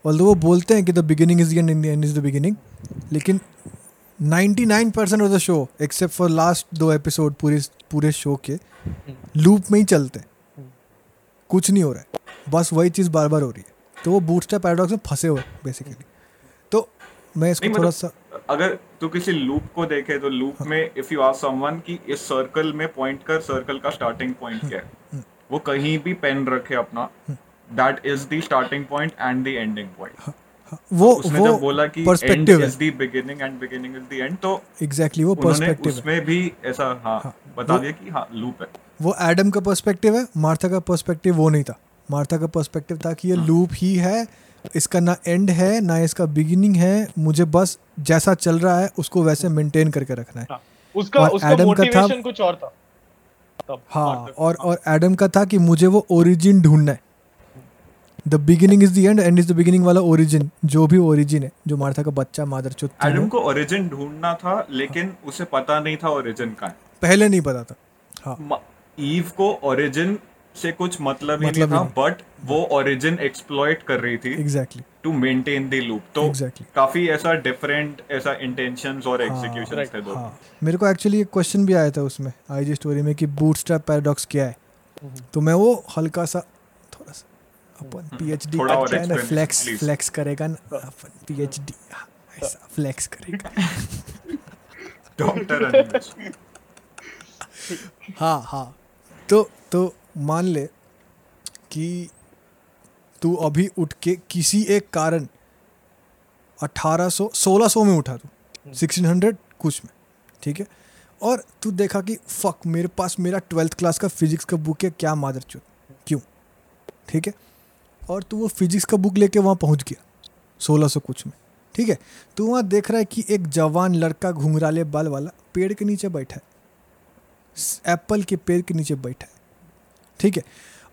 और वो बोलते हैं कि the beginning is end the end is the beginning लेकिन 99% percent of the show except for last दो एपिसोड पूरे पूरे शो के लूप में ही चलते हैं। कुछ नहीं हो रहा है बस वही चीज़ बार बार हो रही है तो वो बूटस्ट्रैप पैराडॉक्स में फंसे हुए बेसिकली तो मैं इसको नहीं, थोड़ा मतलब- सा अगर तू किसी लूप को देखे तो लूप हाँ। में इफ़ यू आस्क समवन कि इस सर्कल में पॉइंट कर सर्कल का स्टार्टिंग पॉइंट क्या हम्म। है वो कहीं भी पेन रखे अपना that is the starting point and the ending point हाँ, वो उसने वो जब बोला कि एंड पर्सपेक्टिव है। Is the beginning and beginning is the end तो एग्जैक्टली वो पर्सपेक्टिव उसमें भी ऐसा हाँ हाँ, बता दिया कि हाँ लूप है। वो एडम का पर्सपेक्टिव है मार्था का पर्सपेक्टिव वो नहीं था। मार्था का पर्सपेक्टिव था कि ये लूप ही है इसका ना एंड है ना इसका बिगिनिंग है मुझे बस जैसा चल रहा है उसको वैसे मेंटेन करके रखना है। हाँ, उसका उसका एडम का था- कुछ और था। हाँ और और एडम का था कि मुझे वो ओरिजिन ढूंढना है। The beginning is the end and is the beginning वाला ओरिजिन जो भी ओरिजिन है जो मार्था का बच्चा मादर चुत एडम को ओरिजिन ढूंढना था लेकिन हाँ. उसे पता नहीं था ओरिजिन का। पहले नहीं पता था। हाँ। ईव को ओरिजिन से कुछ मतलब ही मतलब नहीं था बट वो ओरिजिन एक्सप्लॉइट कर रही थी exactly to maintain the loop तो Exactly. काफ़ी ऐसा डिफरेंट ऐसा इंटेंशंस और एग्जीक्यूशन right. थे दो। हाँ। मेरे को एक्चुअली एक क्वेश्चन भी आया था उसमें आई जी स्टोरी में कि बूटस्ट्रैप पैराडॉक्स क्या है? तो मैं वो हल्का सा पीएचडी थोड़ा और करते ना फ्लेक्स फ्लेक्स करेगा ना अपन पीएचडी ऐसा फ्लेक्स करेगा। डॉक्टर हाँ हाँ। तो तो मान ले कि तू अभी उठ के किसी एक कारण 1800 1600 में उठा तू 1600 कुछ में ठीक है? और तू देखा कि फक मेरे पास मेरा ट्वेल्थ क्लास का फिजिक्स का बुक है क्या मादर चो क्यों? ठीक है? और तू वो फिजिक्स का बुक लेके वहाँ पहुँच गया, सोलह सौ कुछ में, ठीक है? तू वहाँ देख रहा है कि एक जवान लड़का घुंघराले बाल वाला पेड़ के नीचे बैठा है एप्पल के पेड़ के नीचे बैठा है, ठीक है?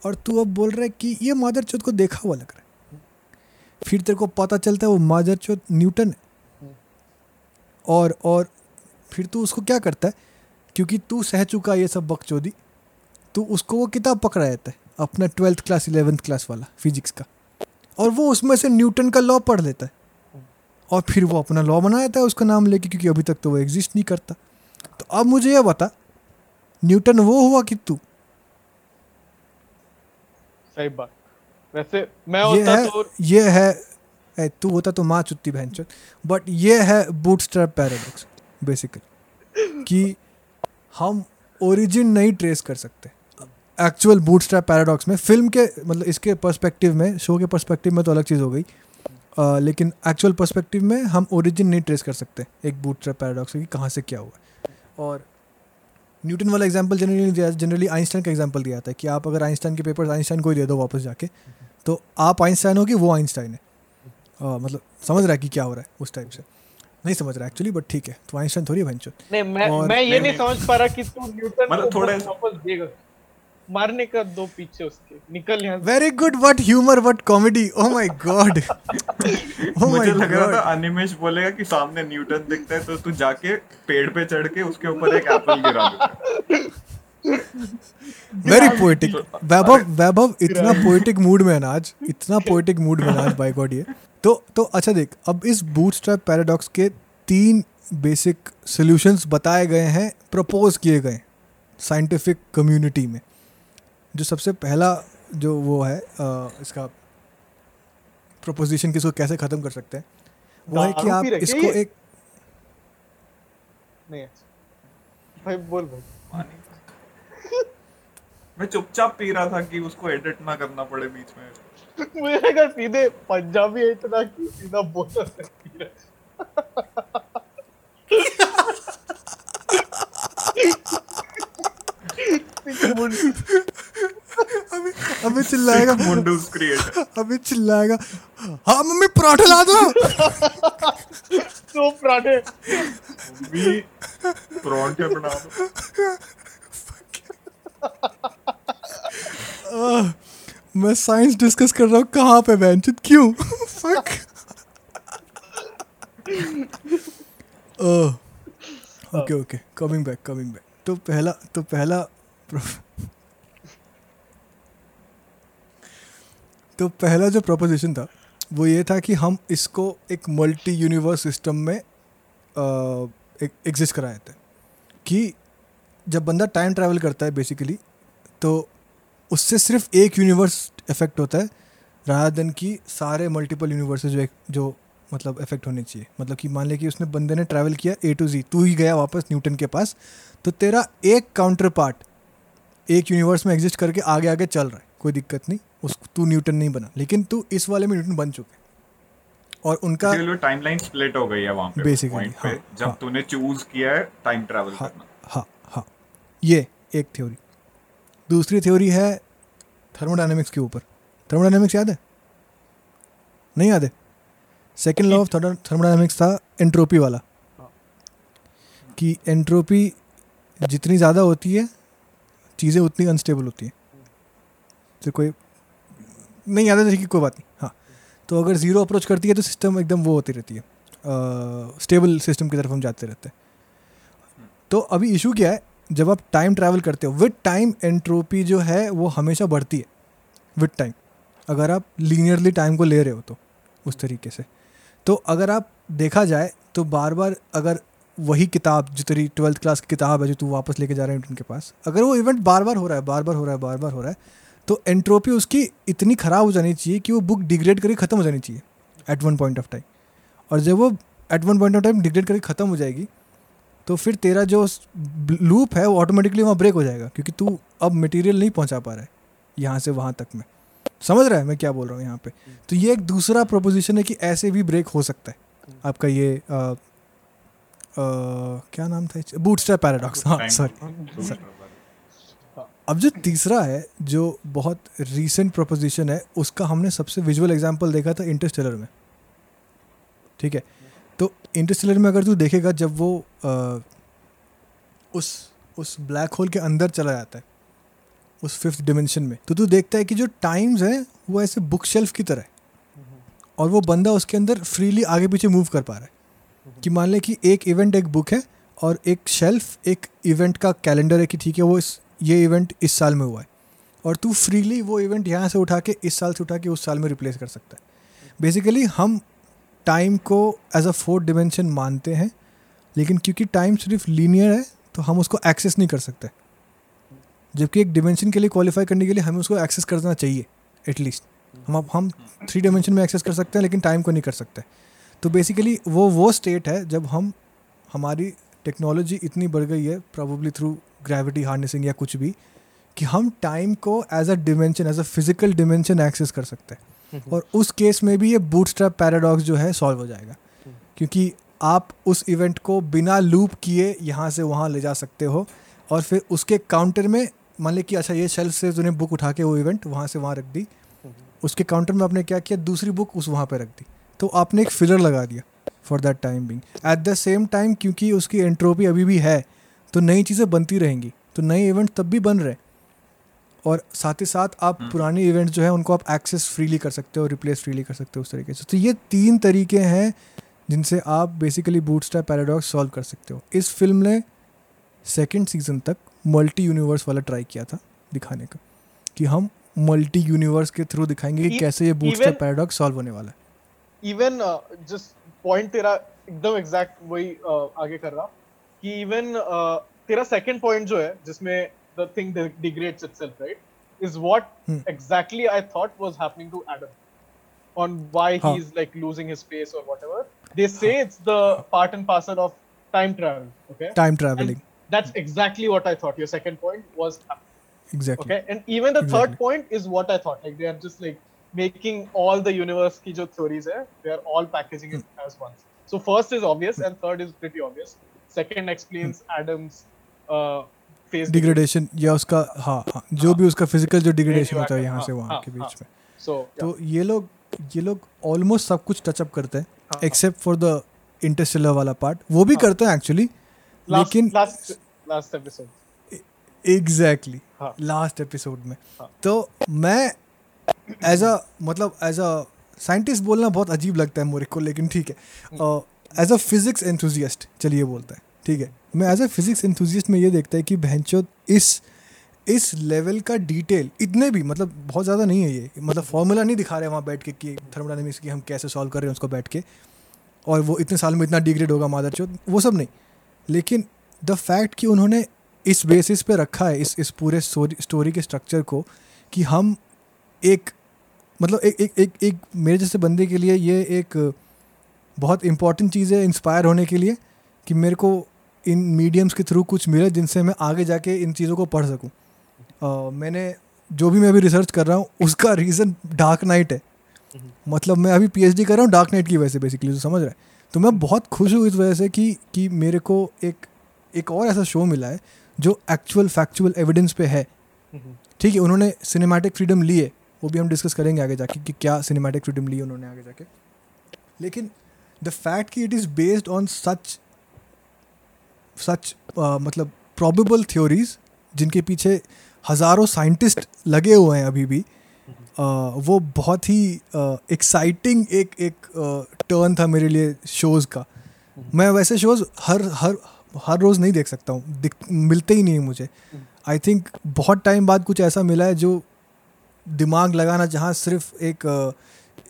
और तू अब बोल रहा है कि ये मादर चौथ को देखा हुआ लग रहा है। फिर तेरे को पता चलता है वो मादर चौथ न्यूटन है। और और फिर तू उसको क्या करता है? क्योंकि तू सह चुका ये सब बकचोदी तो उसको वो किताब पकड़ा जाता है। अपना ट्वेल्थ क्लास इलेवेंथ क्लास वाला फिजिक्स का। और वो उसमें से न्यूटन का लॉ पढ़ लेता है। और फिर वो अपना लॉ बना देता है उसका नाम लेके क्योंकि अभी तक तो वो एग्जिस्ट नहीं करता। तो अब मुझे यह बता न्यूटन वो हुआ कि तू? सही बात। वैसे मैं ये होता है तो ये है तू होता तो माँ चुत्ती बहन बट ये है बूटस्ट्रैप पैराडॉक्स बेसिकली कि हम ओरिजिन नहीं ट्रेस कर सकते। एक्चुअल बूटस्ट्रैप पैराडॉक्स में फ़िल्म के मतलब इसके पर्सपेक्टिव में शो के पर्सपेक्टिव में तो अलग चीज़ हो गई। अ, लेकिन एक्चुअल पर्सपेक्टिव में हम ओरिजिन नहीं ट्रेस कर सकते एक बूटस्ट्रैप पैराडॉक्स की कहाँ से क्या हुआ। और न्यूटन वाला एग्ज़ाम्पल जनरली जनरली आइंस्टाइन का एग्ज़ाम्पल दिया था कि आप अगर आइंस्टाइन के पेपर्स आइंस्टाइन को ही दे दो वापस जाके तो आप आइंस्टाइन हो कि वो आइंस्टाइन है। अ, मतलब समझ रहा है कि क्या हो रहा है उस टाइप से। नहीं समझ रहा एक्चुअली बट ठीक है तो आइंस्टाइन थोड़ी है नहीं मैं और- मैं ये नहीं, नहीं नहीं। समझ पा रहा कि तू न्यूटन मतलब को थोड़ा- वापस देगा। मारने का दो पीछे उसके निकल यहाँ very good what humour what comedy oh my god मुझे लग रहा था अनिमेश बोलेगा कि सामने न्यूटन दिखता है तो तू जाके पेड़ पे चढ़ के उसके ऊपर एक एप्पल गिरा वेरी पोएटिक वैभव वैभव इतना पोएटिक मूड में है ना आज। इतना पोएटिक मूड में ना आज बाय गॉड ये। तो तो अच्छा देख अब इस बूटस्ट्रैप पैराडॉक्स के तीन बेसिक सॉल्यूशंस बताए गए हैं प्रपोज किए गए साइंटिफिक कम्युनिटी में। जो सबसे पहला जो वो है अ, इसका प्रोपोजिशन किसको कैसे ख़त्म कर सकते हैं वो है कि आप इसको एक नहीं भाई बोल भाई मैं चुपचाप पी रहा था कि उसको एडिट ना करना पड़े बीच में। मुझे लगा सीधे पंजाबी है इतना कि सीधा बोल सकती है। अभी अभी चिल्लाएगा। मुंडूस क्रिएटर अभी चिल्लाएगा। हाँ मम्मी पराठे ला दो। तो पराठे। भी परांठे बना दो। मैं साइंस डिस्कस कर रहा हूँ कहाँ पे बेंच क्यों? Fuck okay okay coming back coming back तो पहला तो पहला तो पहला जो प्रोपोजिशन था, वो ये था कि हम इसको एक मल्टी यूनिवर्स सिस्टम में एग्जिस्ट कराए थे। कि जब बंदा टाइम ट्रैवल करता है बेसिकली तो उससे सिर्फ़ एक यूनिवर्स इफ़ेक्ट होता है राधा देन की सारे मल्टीपल यूनिवर्स जो एक, जो मतलब इफ़ेक्ट होने चाहिए। मतलब कि मान ले कि उसने बंदे ने ट्रैवल किया ए टू जी तू ही गया वापस न्यूटन के पास तो तेरा एक काउंटर पार्ट एक यूनिवर्स में एग्जिस्ट करके आगे आगे चल रहा है। कोई दिक्कत नहीं। उस तू न्यूटन नहीं बना। लेकिन तू इस वाले में न्यूटन बन चुके और उनका टाइमलाइन स्प्लिट हो गई है वहाँ पे पे। हाँ, जब हाँ। तूने चूज़ किया है टाइम ट्रैवल हाँ करना। हाँ हाँ। ये एक थ्योरी दूसरी थ्योरी है थर्मोडायनेमिक्स के ऊपर। थर्मोडायनेमिक्स याद है? नहीं याद है? सेकेंड लॉ ऑफ़ थर्मोडायनेमिक्स था एंट्रोपी वाला। कि एंट्रोपी जितनी ज़्यादा होती है चीज़ें उतनी अनस्टेबल होती हैं। तो कोई नहीं याद है कोई बात नहीं हाँ। तो अगर ज़ीरो अप्रोच करती है तो सिस्टम एकदम वो होती रहती है। स्टेबल uh, सिस्टम की तरफ़ हम जाते रहते हैं। तो अभी इशू क्या है जब आप टाइम ट्रैवल करते हो विद टाइम एंट्रोपी जो है वो हमेशा बढ़ती है। विद टाइम अगर आप लीनियरली टाइम को ले रहे हो तो उस तरीके से। तो अगर आप देखा जाए तो बार बार अगर वही किताब जो तेरी ट्वेल्थ क्लास की किताब है जो तू वापस लेके जा रहा है उनके पास अगर वो इवेंट बार बार हो रहा है बार बार हो रहा है बार बार हो रहा है तो एंट्रोपी उसकी इतनी ख़राब हो जानी चाहिए कि वो बुक डिग्रेड करके ख़त्म हो जानी चाहिए at one point of time और जब वो at one point of time degrade करके ख़त्म हो जाएगी तो फिर तेरा जो लूप है वो ऑटोमेटिकली वहाँ ब्रेक हो जाएगा क्योंकि तू अब मटेरियल नहीं पहुँचा पा रहा है यहाँ से वहाँ तक में। समझ रहा है मैं क्या बोल रहा हूँ यहाँ पे? तो ये एक दूसरा प्रोपोजिशन है कि ऐसे भी ब्रेक हो सकता है। आपका ये क्या नाम था? बूट स्ट्रैप पैराडॉक्स हाँ सॉरी अब जो तीसरा है जो बहुत रीसेंट प्रोपोजिशन है उसका हमने सबसे विजुअल एग्जांपल देखा था इंटरस्टेलर में। ठीक है? तो इंटरस्टेलर में अगर तू देखेगा जब वो आ, उस उस ब्लैक होल के अंदर चला जाता है उस फिफ्थ डिमेंशन में तो तू देखता है कि जो टाइम्स है वो ऐसे बुक शेल्फ की तरह है। और वो बंदा उसके अंदर फ्रीली आगे पीछे मूव कर पा रहा है। कि मान लें कि एक इवेंट एक बुक है और एक शेल्फ एक इवेंट का कैलेंडर है कि ठीक है, वो इस, ये इवेंट इस साल में हुआ है। और तू फ्रीली वो इवेंट यहाँ से उठा के, इस साल से उठा के उस साल में रिप्लेस कर सकता है। बेसिकली हम टाइम को एज अ फोर्थ डिमेंशन मानते हैं, लेकिन क्योंकि टाइम सिर्फ़ लीनियर है तो हम उसको एक्सेस नहीं कर सकते। जबकि एक डिमेंशन के लिए क्वालिफाई करने के लिए हमें उसको एक्सेस करना चाहिए एटलीस्ट हम हम थ्री डिमेंशन में एक्सेस कर सकते हैं, लेकिन टाइम को नहीं कर सकते। तो बेसिकली वो वो स्टेट है जब हम हमारी टेक्नोलॉजी इतनी बढ़ गई है प्रॉब्ली थ्रू ग्रेविटी हार्नेसिंग या कुछ भी कि हम टाइम को as a dimension as a physical dimension access कर सकते हैं। और उस केस में भी ये बूटस्ट्रैप पैराडॉक्स जो है सॉल्व हो जाएगा। क्योंकि आप उस इवेंट को बिना लूप किए यहाँ से वहाँ ले जा सकते हो और फिर उसके काउंटर में मान ली कि अच्छा ये शेल्फ से तूने बुक उठा के वो इवेंट वहाँ से वहाँ रख दी। उसके काउंटर में आपने क्या किया? दूसरी बुक उस वहाँ पर रख दी। तो आपने एक फिलर लगा दिया for that time being at the same time क्योंकि उसकी एंट्रोपी अभी भी है तो नई चीज़ें बनती रहेंगी तो नए इवेंट तब भी बन रहे और साथ ही साथ आप पुराने इवेंट जो है उनको आप एक्सेस फ्रीली कर सकते हो रिप्लेस फ्रीली कर सकते हो उस तरीके से। तो ये तीन तरीके हैं जिनसे आप basically boot bootstrap paradox solve कर सकते हो। इस फ़िल्म ने सेकेंड सीज़न तक मल्टी यूनिवर्स वाला ट्राई किया था दिखाने का कि हम मल्टी यूनिवर्स के थ्रू दिखाएँगे कि E- कैसे ये बूटस्ट्रैप even- पैराडॉक्स सॉल्व होने वाला है। इवन जिस पॉइंट तेरा एकदम एग्जैक्ट वही आगे कर रहा कि इवन तेरा सेकंड पॉइंट जो है जिसमें the thing degrades itself right is what exactly I thought was happening to Adam on why he is like losing his space और whatever they say it's the part and parcel of time travel okay time travelling that's exactly what I thought your second point was exactly okay and even the third point is what I thought like they are just like making all the universe ki jo theories hai, they are all packaging it Hmm. as one. So first is obvious, and third is pretty obvious. Second explains Hmm. Adam's uh, phase degradation या उसका हाँ हाँ जो भी उसका फ़िज़िकल जो डिग्रेडेशन होता है यहाँ से हाँ, वहाँ हाँ, के बीच हाँ। में So yeah. तो ये लोग ये लोग ऑलमोस्ट सब कुछ टचअप करते हैं हाँ, एक्सेप्ट फॉर द इंटरस्टेलर वाला पार्ट वो भी हाँ। करते हैं एक्चुअली last, लेकिन last episode. एग्जैक्टली हाँ. लास्ट एपिसोड में हाँ. तो मैं एज अ मतलब एज अ साइंटिस्ट बोलना बहुत अजीब लगता है मेरे को लेकिन ठीक है। एज अ फिजिक्स एंथुजियस्ट चलिए बोलते हैं ठीक है। मैं एज अ फिजिक्स इंथुजिस्ट में ये देखता है कि बहनचोद इस इस लेवल का डिटेल इतने भी मतलब बहुत ज़्यादा नहीं है ये। मतलब फॉर्मूला नहीं दिखा रहे वहाँ बैठ के कि थर्मोडाइनमिक्स की हम कैसे सॉल्व कर रहे हैं उसको बैठ के। और वो इतने साल में इतना डिग्रेड होगा मादर चौथ वो सब नहीं। लेकिन द फैक्ट कि उन्होंने इस बेसिस पे रखा है इस इस पूरे स्टोरी के स्ट्रक्चर को कि हम एक मतलब एक एक एक, एक मेरे जैसे बंदे के लिए ये एक बहुत इंपॉर्टेंट चीज़ है इंस्पायर होने के लिए कि मेरे को इन मीडियम्स के थ्रू कुछ मिले जिनसे मैं आगे जाके इन चीज़ों को पढ़ सकूँ। uh, मैंने जो भी मैं अभी रिसर्च कर रहा हूँ उसका रीज़न डार्क नाइट है। मतलब मैं अभी पीएचडी कर रहा हूँ डार्क नाइट की वजह से बेसिकली समझ रहा है? तो मैं बहुत खुश हूँ इस वजह से कि कि मेरे को एक एक और ऐसा शो मिला है जो एक्चुअल फैक्चुअल एविडेंस पे है। ठीक है उन्होंने सिनेमैटिक फ्रीडम ली है। वो भी हम डिस्कस करेंगे आगे जाके कि क्या सिनेमैटिक फ्रीडम ली उन्होंने आगे जाके। लेकिन द फैक्ट कि it is based on such such मतलब प्रॉबेबल थ्योरीज जिनके पीछे हज़ारों साइंटिस्ट लगे हुए हैं अभी भी uh, वो बहुत ही एक्साइटिंग uh, एक एक टर्न uh, था मेरे लिए शोज़ का। मैं वैसे शोज़ हर हर हर रोज़ नहीं देख सकता हूँ। मिलते ही नहीं है मुझे। आई थिंक बहुत टाइम बाद कुछ ऐसा मिला है जो दिमाग लगाना जहाँ सिर्फ़ एक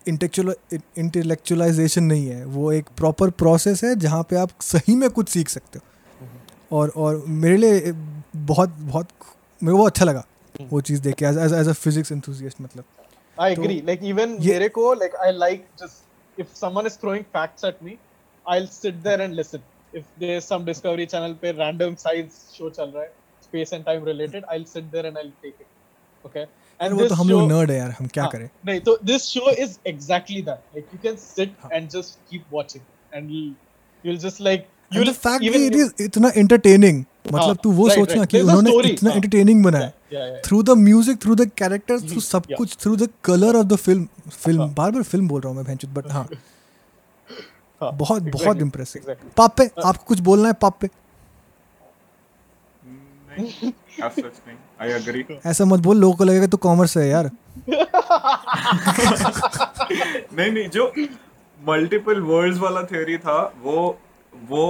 इंटेलेक्चुअलाइजेशन नहीं है वो एक प्रॉपर प्रोसेस है जहाँ पे आप सही में कुछ सीख सकते हो और और मेरे लिए बहुत बहुत मेरे को अच्छा लगा वो चीज़ देख के as as a physics enthusiast मतलब I agree. Like even मेरे को like I like just if someone is throwing facts at me, I'll sit there and listen. If there's some Discovery Channel पे random science show चल रहा है, space and time related, I'll sit there and I'll take it. Okay. And वो तो हम लोग नर्ड है यार हम क्या करें? नहीं तो this show is exactly that. Like you can sit and just keep watching. And you'll, you'll just like you'll the fact even it is इतना entertaining मतलब तू वो सोचना कि उन्होंने इतना entertaining बनाया। Through the music through the characters through सब कुछ through the colour of the film film बार बार फ़िल्म बोल रहा हूँ मैं भैंचुत बट हाँ। बहुत बहुत इम्प्रेसिव पापे आपको कुछ बोलना है पापे ऐसा मत बोल लोगों को लगेगा तो कॉमर्स है यार। नहीं नहीं जो मल्टीपल वर्ड्स वाला थ्योरी था वो वो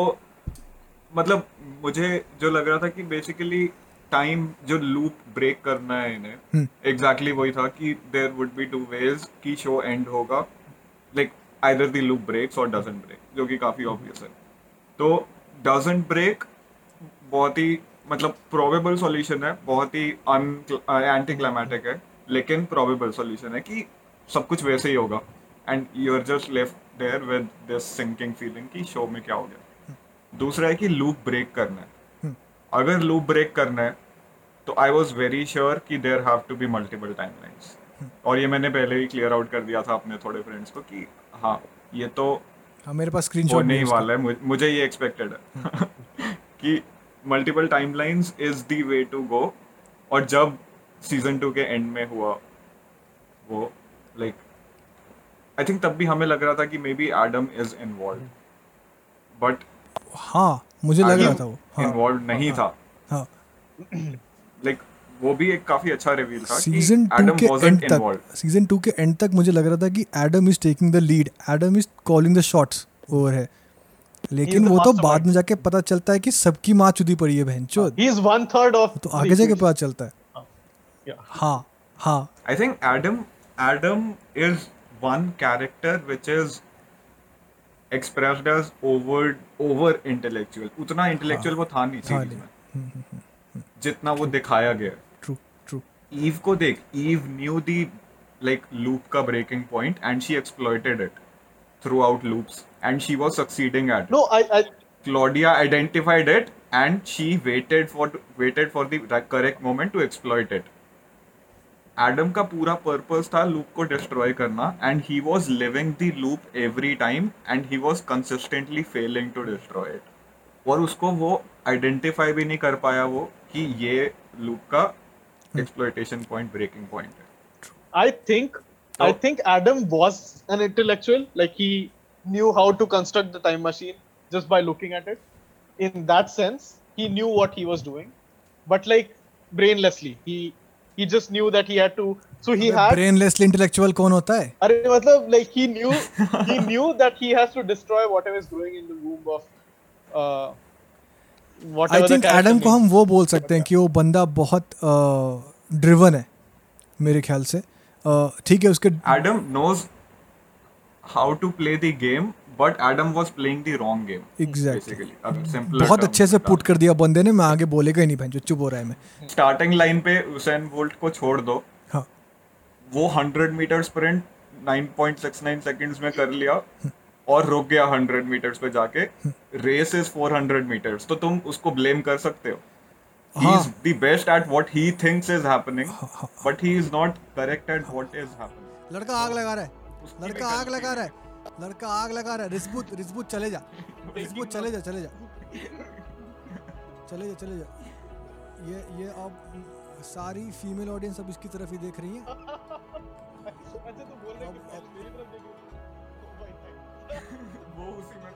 मतलब मुझे जो लग रहा था कि बेसिकली टाइम जो लूप ब्रेक करना है इन्हें एग्जैक्टली exactly वही था कि there would be two ways की शो एंड होगा। Like either the loop breaks और डजंट ब्रेक जो कि काफ़ी ऑब्वियस है। तो डजंट ब्रेक बहुत ही मतलब प्रोबेबल सॉल्यूशन है बहुत ही एंटी क्लाइमेटिक है लेकिन प्रोबेबल सॉल्यूशन है कि सब कुछ वैसे ही होगा। And you are just left there with this sinking feeling कि शो में क्या हो गया। दूसरा है कि लूप ब्रेक करना है। अगर लूप ब्रेक करना है तो आई वॉज़ वेरी श्योर कि there have to be multiple time और ये मैंने पहले ही क्लियर आउट कर दिया था अपने थोड़े फ्रेंड्स को कि हाँ ये तो हाँ मेरे पास स्क्रीनशॉट नहीं वाला है मुझे ये एक्सपेक्टेड है। कि multiple timelines is the way to go और जब सीज़न टू के एंड में हुआ वो लाइक आई थिंक तब भी हमें लग रहा था कि maybe Adam is involve but हाँ मुझे लग रहा था वो। इन्वॉल्व हाँ, नहीं हाँ, था। हाँ। लाइक वो भी एक काफ़ी अच्छा रिवील था सीज़न टू के एंड तक सीज़न टू के एंड तक मुझे लग रहा था कि Adam is taking the lead Adam is calling the shots over है लेकिन वो तो बाद में जाके पता चलता है कि सबकी माँ चुदी पड़ी है बहन चोद। He is one third of तो आगे जाके पता चलता है। हाँ। हाँ I think Adam Adam is one character which is expressed as over over intellectual उतना इंटेलेक्चुअल हाँ, वो था नहीं सीरीज़ में। हम्म, हम्म, हम्म, जितना वो दिखाया गया। ट्रू ट्रू ईव को देख Eve knew the like loop का breaking point and she exploited it throughout loops. and she was succeeding at it. No, I, I Claudia identified it and she waited for waited for the correct moment to exploit it. Adam का पूरा पर्पस था लूप को डिस्ट्रॉय करना and he was living the loop every time and he was consistently failing to destroy it और उसको वो आइडेंटिफाई भी नहीं कर पाया वो कि ये लूप का एक्सप्लोइटेशन पॉइंट ब्रेकिंग पॉइंट है I think So, I think Adam was an intellectual. Like he knew how to construct the time machine just by looking at it. In that sense, he knew what he was doing, but like brainlessly, he he just knew that he had to. So he had brainlessly intellectual कौन होता है? अरे मतलब like he knew he knew that he has to destroy whatever is growing in the womb of uh, I whatever the think character Adam को needs. हम वो बोल सकते हैं कि वो बंदा बहुत ड्रिवन है मेरे ख्याल से अ, ठीक है उसके Adam knows how to play the game, but Adam was playing the wrong game. Exactly. Basically, अगर simpler बहुत अच्छे से पुट कर दिया बंदे ने मैं आगे बोलेगा ही नहीं चुप हो रहा है मैं। Starting line पे उसेन बोल्ट को छोड़ दो हाँ वो 100 मीटर स्प्रिंट 9.69 सेकंड्स में कर लिया और रुक गया 100 मीटर्स पे जाके रेस इज़ 400 मीटर्स तो तुम उसको ब्लेम कर सकते हो he हाँ। is the best at what he thinks is happening but he is not correct at what is happening लड़का आग लगा रहा है लड़का आग लगा रहा है। लड़का आग लगा रहा है। रिस्बुत रिस्बुत चले जा। रिस्बुत चले जा चले जा। चले जा चले जा। ये ये अब सारी फीमेल ऑडियंस अब इसकी तरफ़ ही देख रही है। अच्छा तो बोल रहे तो वो उसी में